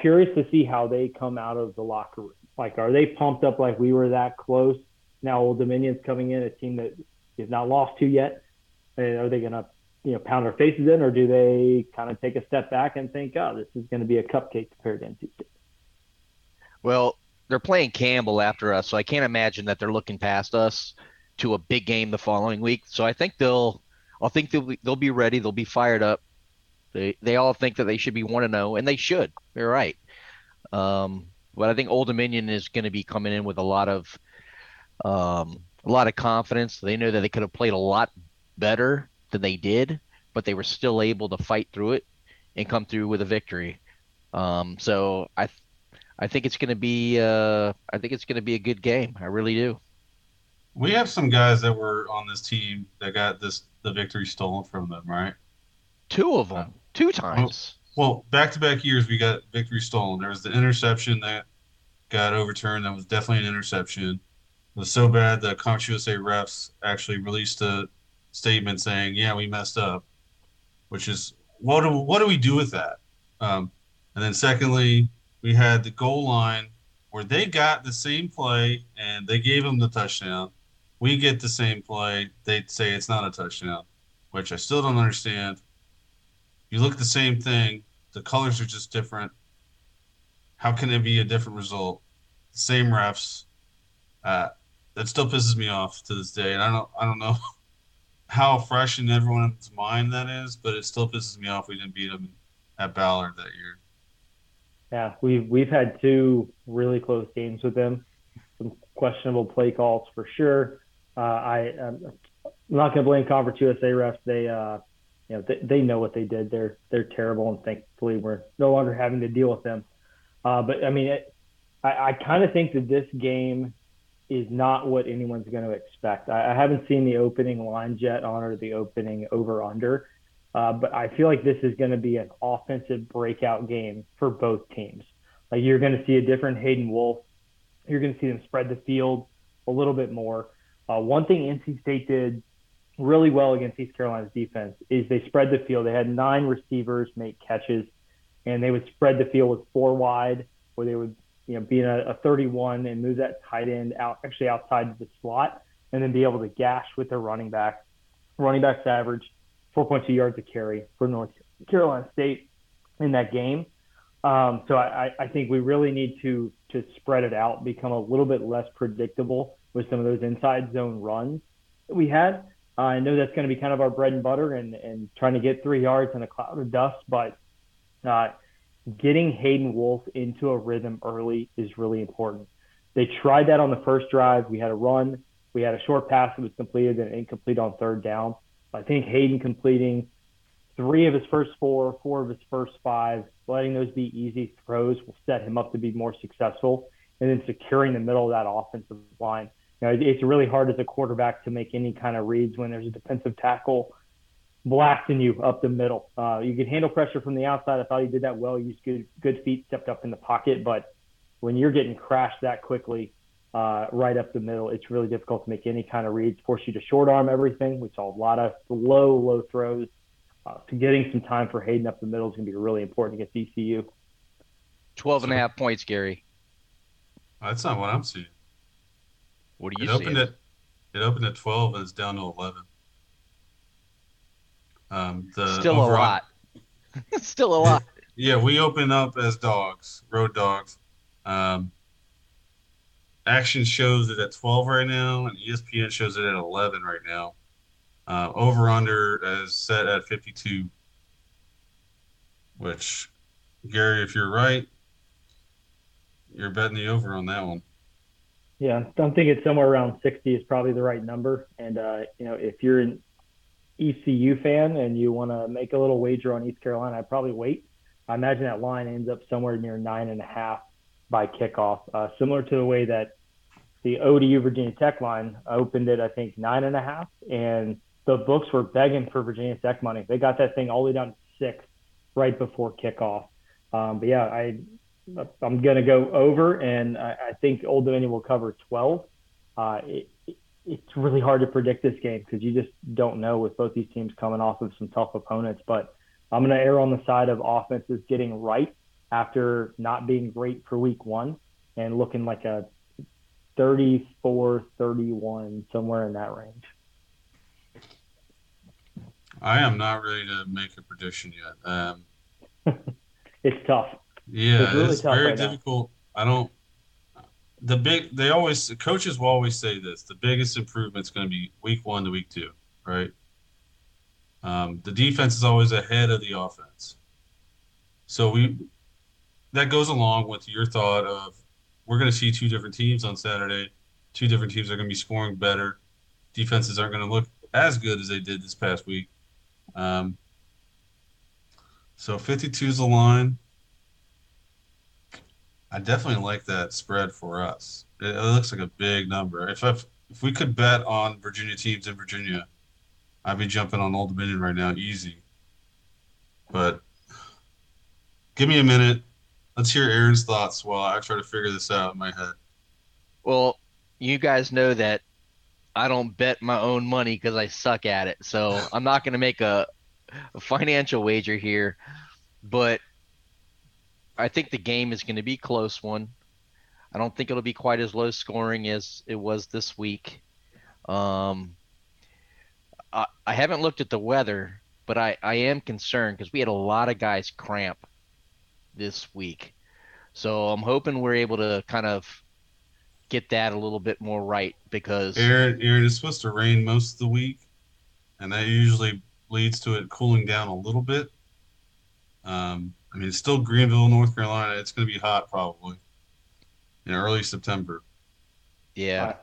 Speaker 4: curious to see how they come out of the locker room. Like, are they pumped up like we were that close? Now, Old Dominion's coming in, a team that is not lost to yet. And are they gonna you know pound our faces in, or do they kind of take a step back and think, oh, this is going to be a cupcake compared to NC State?
Speaker 3: Well, they're playing Campbell after us, so I can't imagine that they're looking past us to a big game the following week. So I think they'll, I think they'll be, they'll be ready. They'll be fired up. They they all think that they should be one to zero, and they should. They're right. Um, but I think Old Dominion is going to be coming in with a lot of, um, a lot of confidence. They know that they could have played a lot better than they did, but they were still able to fight through it and come through with a victory. Um, so I, I think it's going to be, uh, I think it's going to be a good game. I really do.
Speaker 2: We have some guys that were on this team that got this the victory stolen from them, right?
Speaker 3: Two of them, two times.
Speaker 2: Well, back to back years, we got victory stolen. There was the interception that got overturned. That was definitely an interception. It was so bad that Conference USA refs actually released a statement saying, "Yeah, we messed up," which is what do what do we do with that? Um, and then secondly, we had the goal line where they got the same play and they gave them the touchdown. We get the same play, they say it's not a touchdown, which I still don't understand. You look at the same thing, the colors are just different. How can it be a different result? Same refs. Uh, that still pisses me off to this day, and I don't I don't know [laughs] how fresh in everyone's mind that is, but it still pisses me off we didn't beat them at Ballard that year.
Speaker 4: Yeah, we've we've had two really close games with them. Some questionable play calls for sure. Uh, I I'm not going to blame Conference USA refs. They uh, you know they, they know what they did. They're they're terrible, and thankfully we're no longer having to deal with them. Uh, but I mean, it, I, I kind of think that this game is not what anyone's going to expect. I, I haven't seen the opening lines yet on or the opening over under, uh, but I feel like this is going to be an offensive breakout game for both teams. Like you're going to see a different Hayden Wolff. You're going to see them spread the field a little bit more. Uh, one thing NC State did really well against East Carolina's defense is they spread the field. They had nine receivers make catches, and they would spread the field with four wide, where they would you know, being a, a 31 and move that tight end out actually outside the slot and then be able to gash with their running back. Running backs average 4.2 yards a carry for North Carolina State in that game. Um, so I, I think we really need to to spread it out, become a little bit less predictable with some of those inside zone runs that we had. Uh, I know that's going to be kind of our bread and butter and, and trying to get three yards in a cloud of dust, but uh, getting Hayden Wolff into a rhythm early is really important. They tried that on the first drive. We had a run, we had a short pass that was completed and incomplete on third down. I think Hayden completing three of his first four, four of his first five, letting those be easy throws will set him up to be more successful. And then securing the middle of that offensive line. You know, it's really hard as a quarterback to make any kind of reads when there's a defensive tackle blasting you up the middle. Uh, you could handle pressure from the outside. I thought he did that well. He used good, good feet, stepped up in the pocket. But when you're getting crashed that quickly, uh, right up the middle, it's really difficult to make any kind of reads. Force you to short arm everything. We saw a lot of low, low throws. Uh, so getting some time for Hayden up the middle is going to be really important against ECU.
Speaker 3: 12 and a half points, Gary.
Speaker 2: That's not what I'm seeing.
Speaker 3: What do you
Speaker 2: it opened at it opened at 12 and it's down to 11. Um, the
Speaker 3: Still a
Speaker 2: over-
Speaker 3: lot. [laughs] Still a lot.
Speaker 2: Yeah, we open up as dogs, road dogs. Um, Action shows it at 12 right now, and ESPN shows it at 11 right now. Uh, over under is set at 52. Which, Gary, if you're right, you're betting the over on that one.
Speaker 4: Yeah, I'm thinking somewhere around 60 is probably the right number. And, uh, you know, if you're an ECU fan and you want to make a little wager on East Carolina, I'd probably wait. I imagine that line ends up somewhere near nine and a half by kickoff, uh, similar to the way that the ODU Virginia Tech line opened it, I think, nine and a half. And the books were begging for Virginia Tech money. They got that thing all the way down to six right before kickoff. Um, but yeah, I I'm going to go over, and I, I think Old Dominion will cover 12. Uh, it, it, it's really hard to predict this game because you just don't know with both these teams coming off of some tough opponents. But I'm going to err on the side of offenses getting right after not being great for week one and looking like a 34 31, somewhere in that range.
Speaker 2: I am not ready to make a prediction yet. Um, [laughs]
Speaker 4: It's tough.
Speaker 2: yeah,
Speaker 4: It's really
Speaker 2: it's
Speaker 4: tough
Speaker 2: very
Speaker 4: right now.
Speaker 2: difficult. I don't. The big, they always, coaches will always say this: the biggest improvement is going to be week one to week two, right? Um, the defense is always ahead of the offense, so we that goes along with your thought of we're going to see two different teams on Saturday. Two different teams are going to be scoring better. Defenses aren't going to look as good as they did this past week. Um, so 52 is the line. I definitely like that spread for us. It, it looks like a big number. If I've, if we could bet on Virginia teams in Virginia, I'd be jumping on Old Dominion right now, easy. But give me a minute. Let's hear Aaron's thoughts while I try to figure this out in my head.
Speaker 3: Well, you guys know that I don't bet my own money because I suck at it. So [laughs] I'm not going to make a, a financial wager here, but I think the game is going to be a close one. I don't think it'll be quite as low scoring as it was this week. Um, I, I haven't looked at the weather, but I, I am concerned because we had a lot of guys cramp this week. So I'm hoping we're able to kind of get that a little bit more right because
Speaker 2: Aaron, Aaron, it's supposed to rain most of the week, and that usually leads to it cooling down a little bit. Um, I mean, it's still Greenville, North Carolina. It's going to be hot probably in early September.
Speaker 3: yeah,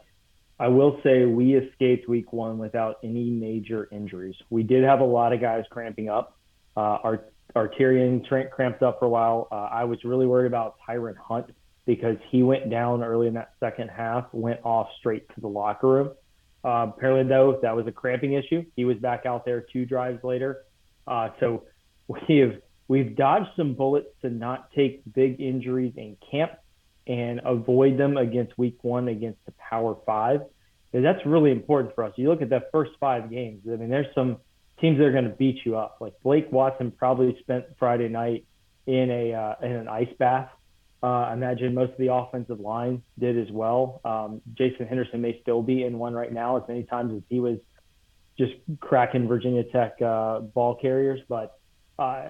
Speaker 4: I will say we escaped week one without any major injuries. We did have a lot of guys cramping up. Uh, our our Tyrion tra- cramped up for a while. Uh, I was really worried about Tyron Hunt because he went down early in that second half, went off straight to the locker room. Uh, apparently, though, that was a cramping issue. He was back out there two drives later. Uh, so [laughs] we have we've dodged some bullets to not take big injuries in camp and avoid them against week one against the Power Five. That's really important for us. You look at that first five games. I mean, there's some teams that are going to beat you up. Like Blake Watson probably spent Friday night in a uh, in an ice bath. Uh, I imagine most of the offensive line did as well. Um, Jason Henderson may still be in one right now, as many times as he was just cracking Virginia Tech uh, ball carriers. But uh,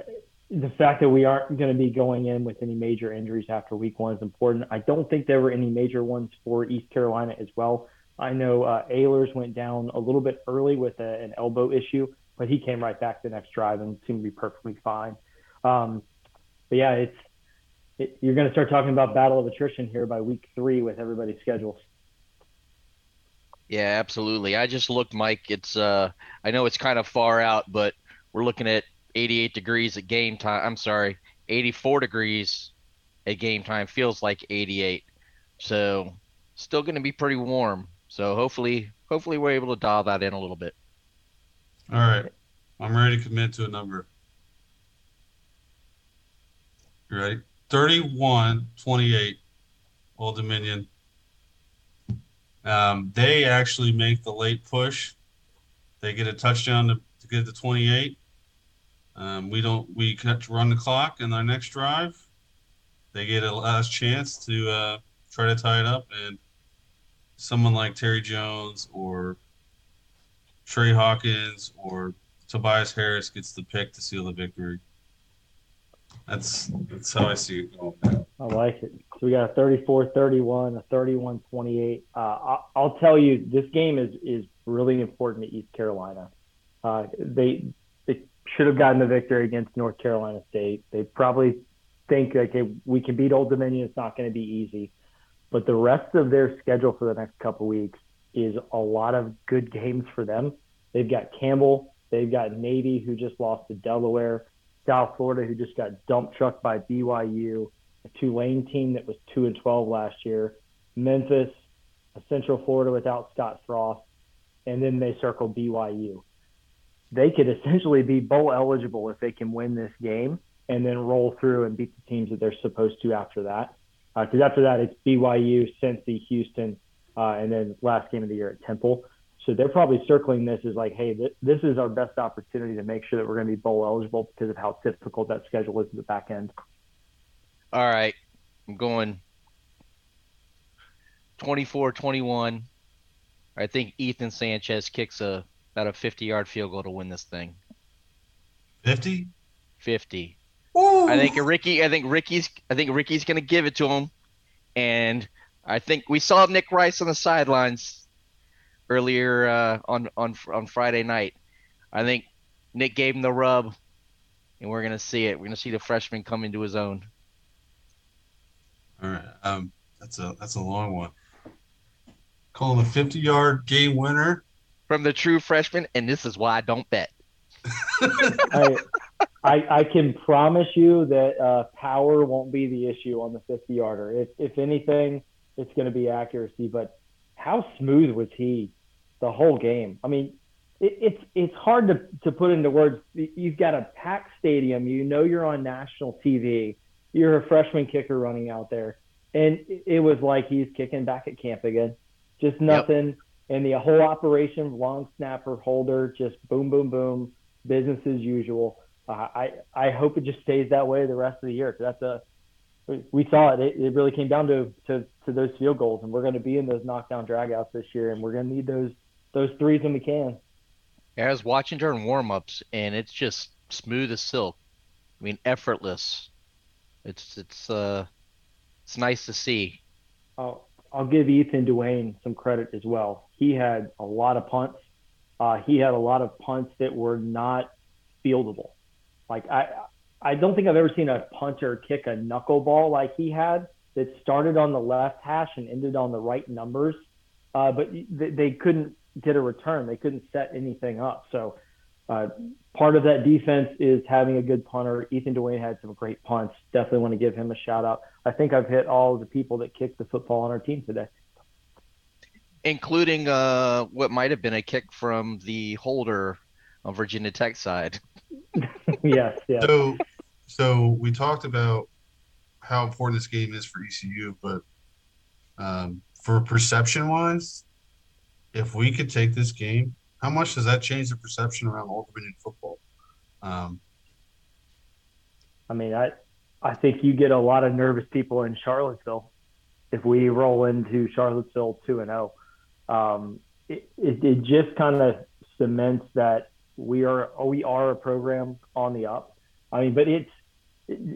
Speaker 4: the fact that we aren't going to be going in with any major injuries after week one is important. I don't think there were any major ones for East Carolina as well. I know uh, went down a little bit early with a, an elbow issue, but he came right back the next drive and seemed to be perfectly fine. Um, but yeah, it's it, you're going to start talking about battle of attrition here by week three with everybody's schedules.
Speaker 3: yeah, absolutely. I just looked, Mike. It's uh, I know it's kind of far out, but we're looking at 88 degrees at game time. I'm sorry, 84 degrees at game time. Feels like 88. So still going to be pretty warm. So hopefully, hopefully we're able to dial that in a little bit.
Speaker 2: All right, I'm ready to commit to a number. You ready? 31 28, Old Dominion. Um, they actually make the late push. They get a touchdown to, to get to 28. Um, we don't. We cut run the clock in our next drive. They get a last chance to uh, try to tie it up, and someone like Terry Jones or Trey Hawkins or Tobias Harris gets the pick to seal the victory. That's that's how I see it going.
Speaker 4: I like it. So we got a 34-31, a 31-28. Uh, I'll, I'll tell you, this game is is really important to East Carolina. Uh, they they should have gotten the victory against North Carolina State. They probably think hey, we can beat Old Dominion. It's not going to be easy, but the rest of their schedule for the next couple weeks is a lot of good games for them. They've got Campbell. They've got Navy, who just lost to Delaware. South Florida, who just got dump trucked by BYU, a Tulane team that was two and twelve last year, Memphis, a Central Florida without Scott Frost, and then they circle BYU. They could essentially be bowl eligible if they can win this game and then roll through and beat the teams that they're supposed to after that. Because uh, after that, it's BYU, Cincy, Houston, uh, and then last game of the year at Temple. So they're probably circling this as like, hey, th- this is our best opportunity to make sure that we're going to be bowl eligible because of how difficult that schedule is at the back end.
Speaker 3: All right, I'm going 24-21. I think Ethan Sanchez kicks a about a 50-yard field goal to win this thing.
Speaker 2: 50?
Speaker 3: 50.
Speaker 2: Ooh.
Speaker 3: I think Ricky. I think Ricky's. I think Ricky's gonna give it to him, and I think we saw Nick Rice on the sidelines earlier uh, on on on Friday night. I think Nick gave him the rub, and we're gonna see it. We're gonna see the freshman come into his own.
Speaker 2: All right. Um, that's a that's a long one. Calling a 50 yard game winner.
Speaker 3: from the true freshman, and this is why I don't bet. [laughs]
Speaker 4: I, I I can promise you that uh, power won't be the issue on the 50 yarder. If if anything, it's going to be accuracy. But how smooth was he the whole game? I mean, it, it's it's hard to to put into words. You've got a packed stadium. You know you're on national TV. You're a freshman kicker running out there, and it, was like he's kicking back at camp again. Just nothing. And the whole operation, long snapper, holder, just boom, boom, boom, business as usual. Uh, I I hope it just stays that way the rest of the year. 'cause that's a we- we saw it. it. It really came down to to to those field goals, and we're going to be in those knockdown dragouts this year, and we're going to need those those threes when we can.
Speaker 3: I was watching during warm-ups, and it's just smooth as silk. I mean, effortless. It's it's uh, it's nice to see.
Speaker 4: I'll I'll give Ethan Duane some credit as well. He had a lot of punts. Uh, he had a lot of punts that were not fieldable. Like I I don't think I've ever seen a punter kick a knuckleball like he had that started on the left hash and ended on the right numbers. Uh, but they, they couldn't get a return. They couldn't set anything up. So uh, part of that defense is having a good punter. Ethan Duane had some great punts. Definitely want to give him a shout out. I think I've hit all the people that kicked the football on our team today.
Speaker 3: including uh, what might have been a kick from the holder on Virginia Tech side. [laughs]
Speaker 4: yes, yes.
Speaker 2: So, so we talked about how important this game is for ECU, but um, for perception wise, if we could take this game, how much does that change the perception around Old Dominion football? Um,
Speaker 4: I mean, I I think you get a lot of nervous people in Charlottesville if we roll into Charlottesville two and zero. Um, it, it, just kind of cements that we are we are a program on the up. I mean, but it's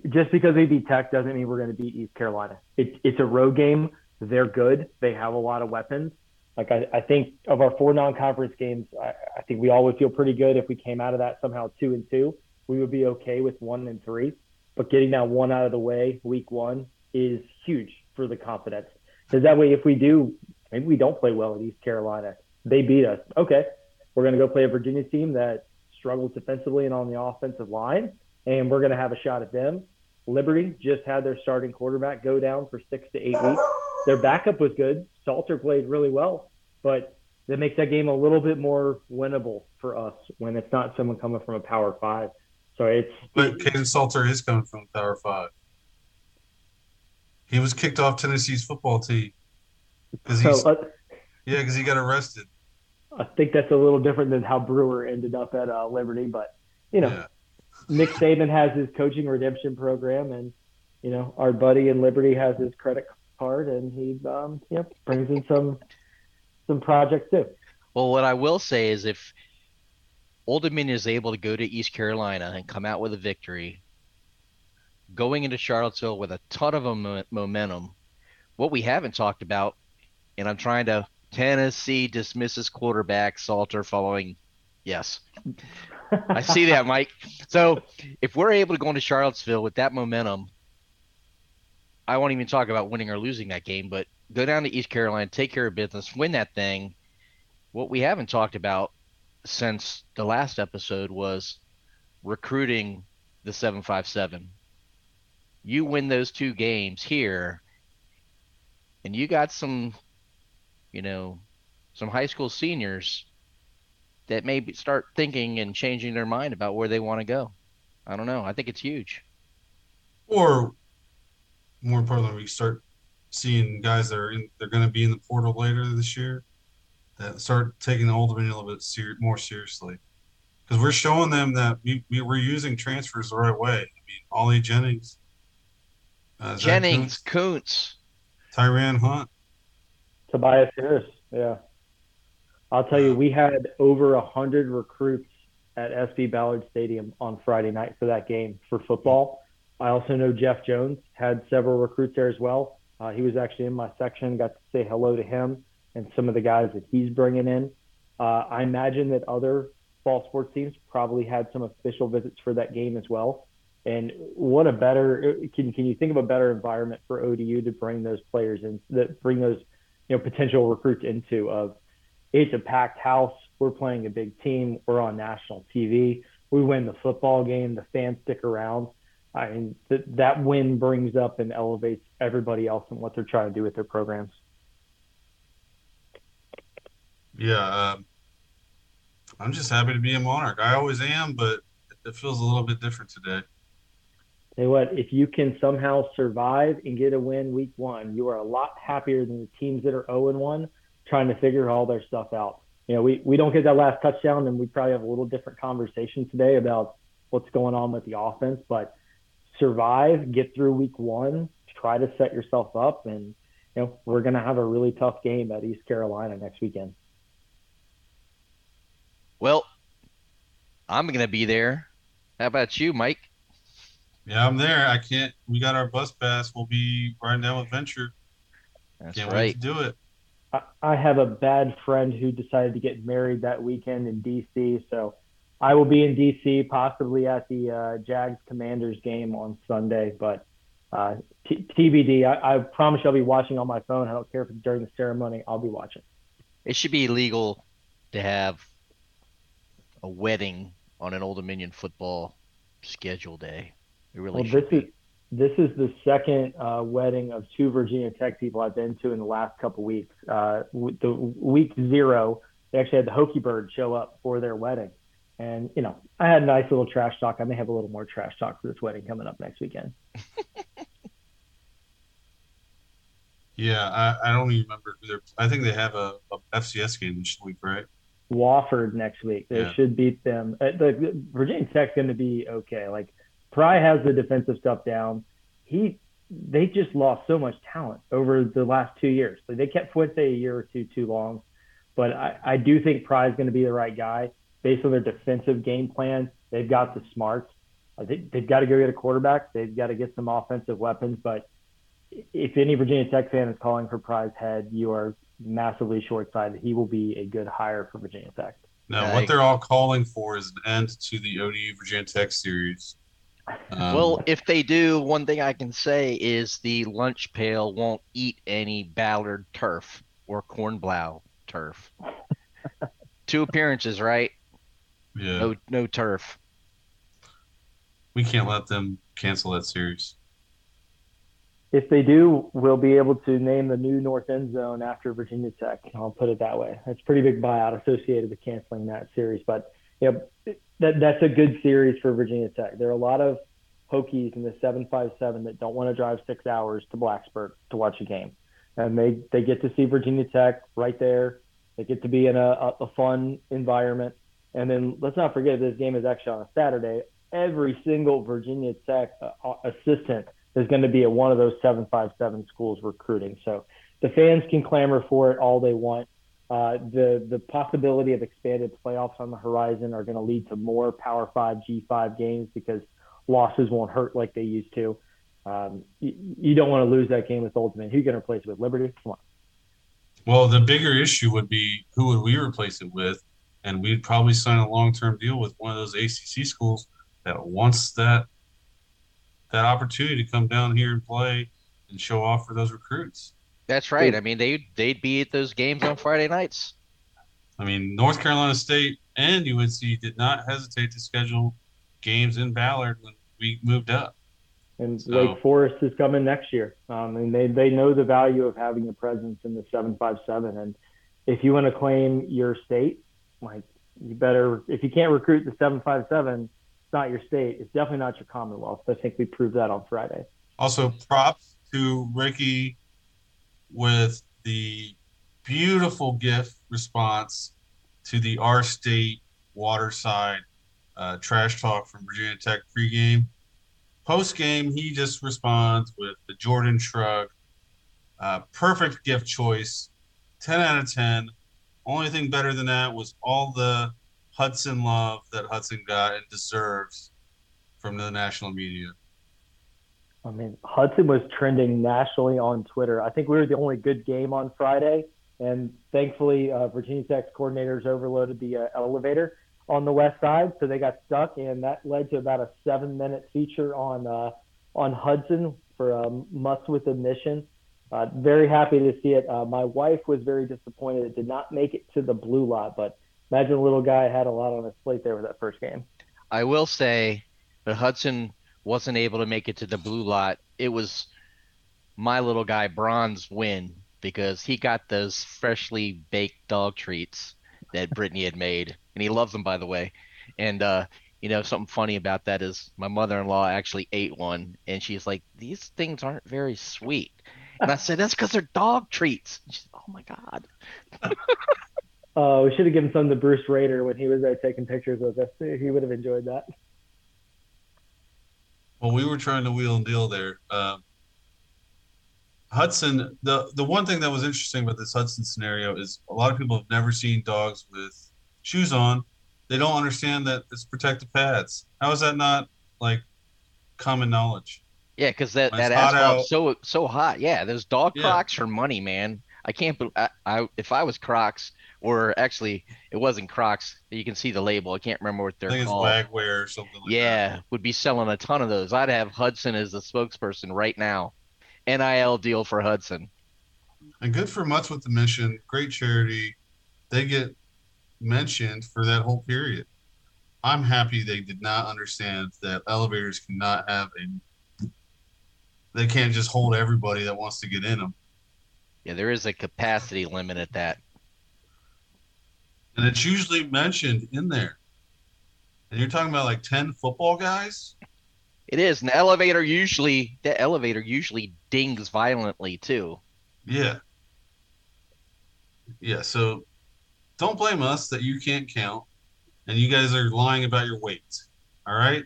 Speaker 4: just because they beat Tech doesn't mean we're going to beat East Carolina. It, it's a road game. They're good. They have a lot of weapons. Like I, I think of our four non-conference games, I, I think we all would feel pretty good if we came out of that somehow two and two. We would be okay with one and three. But getting that one out of the way, week one, is huge for the confidence. Because that way, if we do, maybe we don't play well at East Carolina, they beat us. Okay, we're going to go play a Virginia team that struggles defensively and on the offensive line, and we're going to have a shot at them. Liberty just had their starting quarterback go down for six to eight weeks. Their backup was good. Salter played really well, but that makes that game a little bit more winnable for us when it's not someone coming from a Power Five. So it's
Speaker 2: but Kaidon Salter is coming from Power Five. He was kicked off Tennessee's football team because he's
Speaker 4: so, uh,
Speaker 2: yeah because he got arrested.
Speaker 4: I think that's a little different than how Brewer ended up at uh, Liberty, but you know,
Speaker 2: Yeah.
Speaker 4: Nick Saban has his coaching redemption program, and you know, our buddy in Liberty has his credit card, and he um, know, brings in some some projects too.
Speaker 3: Well, what I will say is if Old Dominion is able to go to East Carolina and come out with a victory, going into Charlottesville with a ton of mo- momentum, what we haven't talked about, and I'm trying to Tennessee dismisses quarterback Salter following. Yes, I see that, Mike. So if we're able to go into Charlottesville with that momentum, I won't even talk about winning or losing that game, but go down to East Carolina, take care of business, win that thing. What we haven't talked about since the last episode was recruiting the 757. You win those two games here, and you got some, you know, some high school seniors that maybe start thinking and changing their mind about where they want to go. I don't know. I think it's huge.
Speaker 2: Or more importantly, we start seeing guys that are in, they're going to be in the portal later this year that start taking the Old Dominion a little bit ser- more seriously because we're showing them that we, we we're using transfers the right way. I mean, Ali Jennings, uh,
Speaker 3: Jennings, Kuntz.
Speaker 2: Kuntz, Tyran Hunt.
Speaker 4: Tobias Harris, yeah. I'll tell you, we had over a hundred recruits at SB Ballard Stadium on Friday night for that game for football. I also know Jeff Jones had several recruits there as well. Uh, he was actually in my section, got to say hello to him and some of the guys that he's bringing in. Uh, I imagine that other fall sports teams probably had some official visits for that game as well. And what a better can can you think of a better environment for ODU to bring those players in that bring those you know potential recruits into of it's a packed house. We're playing a big team. We're on national TV. We win the football game. The fans stick around. I mean, th- that win brings up and elevates everybody else and what they're trying to do with their programs.
Speaker 2: Yeah, um, I'm just happy to be a Monarch. I always am, but it feels a little bit different today.
Speaker 4: Say what? If you can somehow survive and get a win week one, you are a lot happier than the teams that are 0 and 1 trying to figure all their stuff out. You know, we, we don't get that last touchdown, and we probably have a little different conversation today about what's going on with the offense. But survive, get through week one, try to set yourself up, and you know we're going to have a really tough game at East Carolina next weekend.
Speaker 3: Well, I'm going to be there. How about you, Mike?
Speaker 2: Yeah, I'm there. I can't. We got our bus pass. We'll be riding down with Venture.
Speaker 3: That's
Speaker 2: can't
Speaker 3: right.
Speaker 2: wait to do it.
Speaker 4: I, I have a bad friend who decided to get married that weekend in DC, so I will be in DC, possibly at the uh, Jags Commanders game on Sunday. But uh, t- TBD. I, I promise you I'll be watching on my phone. I don't care if it's during the ceremony. I'll be watching.
Speaker 3: It should be illegal to have a wedding on an Old Dominion football schedule day. It really
Speaker 4: Well,
Speaker 3: should
Speaker 4: this
Speaker 3: be.
Speaker 4: is this is the second uh, wedding of two Virginia Tech people I've been to in the last couple weeks. Uh, w- the week zero, they actually had the Hokie Bird show up for their wedding, and you know I had a nice little trash talk. I may have a little more trash talk for this wedding coming up next weekend. [laughs]
Speaker 2: Yeah, I, I don't even remember who they're. I think they have a, a FCS game this week, right?
Speaker 4: Wofford next week. They
Speaker 2: Yeah.
Speaker 4: should beat them. Uh, The Virginia Tech's going to be okay. Like Pry has the defensive stuff down. He they just lost so much talent over the last two years. Like they kept Fuente a year or two too long, but I, I do think Pry is going to be the right guy based on their defensive game plan. They've got the smarts. Uh, They, they've got to go get a quarterback. They've got to get some offensive weapons. But if any Virginia Tech fan is calling for Pry's head, you are massively short-sighted. He will be a good hire for Virginia Tech.
Speaker 2: No,
Speaker 3: Yeah, I-
Speaker 2: what they're all calling for is an end to the ODU Virginia Tech series. Um,
Speaker 3: well, if they do, one thing I can say is the lunch pail won't eat any Ballard turf or Cornblow turf. [laughs] Two appearances, right?
Speaker 2: Yeah,
Speaker 3: No, no turf.
Speaker 2: we can't let them cancel that series.
Speaker 4: If they do, we'll be able to name the new North End Zone after Virginia Tech. I'll put it that way. That's a pretty big buyout associated with canceling that series, but you know, that that's a good series for Virginia Tech. There are a lot of Hokies in the 757 that don't want to drive six hours to Blacksburg to watch a game, and they they get to see Virginia Tech right there. They get to be in a, a, a fun environment, and then let's not forget this game is actually on a Saturday. Every single Virginia Tech uh, assistant is going to be at one of those 757 schools recruiting. So the fans can clamor for it all they want. Uh, the the possibility of expanded playoffs on the horizon are going to lead to more Power Five, G5 games because losses won't hurt like they used to. Um, you, you don't want to lose that game with Ultimate. Who you going to replace it with? Liberty? Come on.
Speaker 2: Well, the bigger issue would be who would we replace it with, and we'd probably sign a long-term deal with one of those ACC schools that wants that that opportunity to come down here and play and show off for those recruits.
Speaker 3: That's right. I mean, they they'd be at those games on Friday nights.
Speaker 2: I mean, North Carolina State and UNC did not hesitate to schedule games in Ballard when we moved up.
Speaker 4: And
Speaker 2: So-
Speaker 4: Wake Forest is coming next year. Um, and they, they know the value of having a presence in the 757. And if you want to claim your state, like you better, if you can't recruit the 757, it's not your state. It's definitely not your Commonwealth. I think we proved that on Friday.
Speaker 2: Also, props to Ricky with the beautiful gift response to the R State Waterside uh, trash talk from Virginia Tech pregame. Post game, he just responds with the Jordan shrug. Uh, perfect gift choice, 10 out of 10. Only thing better than that was all the Hudson love that Hudson got and deserves from the national media.
Speaker 4: I mean, Hudson was trending nationally on Twitter. I think we were the only good game on Friday, and thankfully, uh, Virginia Tech's coordinators overloaded the uh, elevator on the west side, so they got stuck, and that led to about a seven-minute feature on uh, on Hudson for Mutts With a Mission. Uh, very happy to see it. Uh, my wife was very disappointed it did not make it to the blue lot, but imagine a little guy had a lot on his plate there with that first game.
Speaker 3: I will say that Hudson wasn't able to make it to the blue lot. It was my little guy Bronze win because he got those freshly baked dog treats that Brittany had made, and he loves them by the way. And uh, you know something funny about that is my mother-in-law actually ate one, and she's like, "These things aren't very sweet." And I said, "That's because they're dog treats." And she's, "Oh my god." [laughs]
Speaker 4: Uh, we should have given some to Bruce Raider when he was there taking pictures with us. He would have enjoyed that.
Speaker 2: Well, we were trying to wheel and deal there. Um, Hudson, the the one thing that was interesting about this Hudson scenario is a lot of people have never seen dogs with shoes on. They don't understand that it's protective pads. How is that not like common knowledge?
Speaker 3: Yeah, because that, that
Speaker 2: it's
Speaker 3: asphalt's so so hot. Yeah, those dog
Speaker 2: Yeah.
Speaker 3: Crocs are money, man. I can't. I, I if I was Crocs, or actually it wasn't Crocs. You can see the label. I can't remember what they're
Speaker 2: think it's
Speaker 3: called.
Speaker 2: Wagwear or something like
Speaker 3: yeah,
Speaker 2: that.
Speaker 3: would be selling a ton of those. I'd have Hudson as the spokesperson right now. NIL deal for Hudson.
Speaker 2: And good for Mutts with the Mission. Great charity. They get mentioned for that whole period. I'm happy they did not understand that elevators cannot have a. They can't just hold everybody that wants to get in them.
Speaker 3: Yeah, there is a capacity limit at that.
Speaker 2: And it's usually mentioned in there. And you're talking about like 10 football guys?
Speaker 3: It is. And the elevator usually the elevator usually dings violently too.
Speaker 2: Yeah. Yeah. So don't blame us that you can't count and you guys are lying about your weight. All right.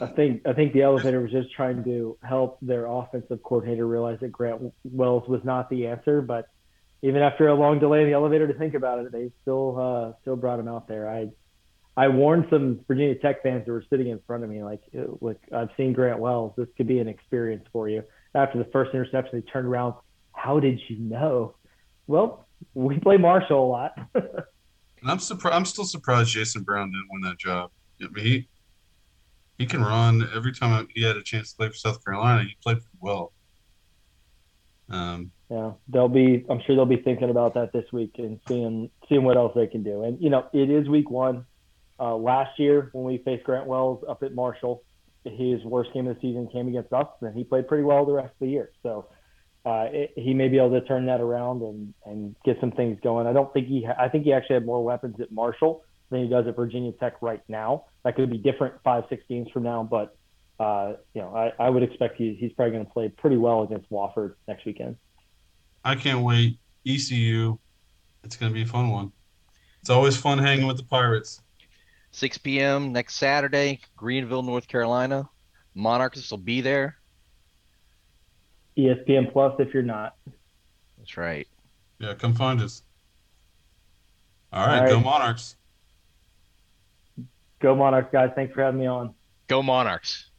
Speaker 4: I think I think the elevator was just trying to help their offensive coordinator realize that Grant Wells was not the answer. But even after a long delay in the elevator to think about it, they still uh, still brought him out there. I I warned some Virginia Tech fans that were sitting in front of me, like, look, I've seen Grant Wells. This could be an experience for you. After the first interception, they turned around. How did you know? Well, we play Marshall a lot. [laughs]
Speaker 2: I'm surprised. I'm still surprised Jason Brown didn't win that job. I mean, he he can run. Every time he had a chance to play for South Carolina, he played pretty well. Um,
Speaker 4: Yeah, they'll be. I'm sure they'll be thinking about that this week and seeing seeing what else they can do. And you know, it is week one. Uh, last year when we faced Grant Wells up at Marshall, his worst game of the season came against us, and he played pretty well the rest of the year. So uh, it, he may be able to turn that around and and get some things going. I don't think he. Ha- I think he actually had more weapons at Marshall than he does at Virginia Tech right now. That could be different five, six games from now, but. Uh, you know, I, I would expect he, he's probably going to play pretty well against Wofford next weekend.
Speaker 2: I can't wait. ECU, it's going to be a fun one. It's always fun hanging with the Pirates.
Speaker 3: 6 p.m. next Saturday, Greenville, North Carolina. Monarchs will be there.
Speaker 4: ESPN Plus if you're not.
Speaker 3: That's right.
Speaker 2: Yeah, come find us. All right,
Speaker 4: All
Speaker 2: go. Monarchs.
Speaker 4: Go Monarchs, guys. Thanks for having me on.
Speaker 3: Go Monarchs.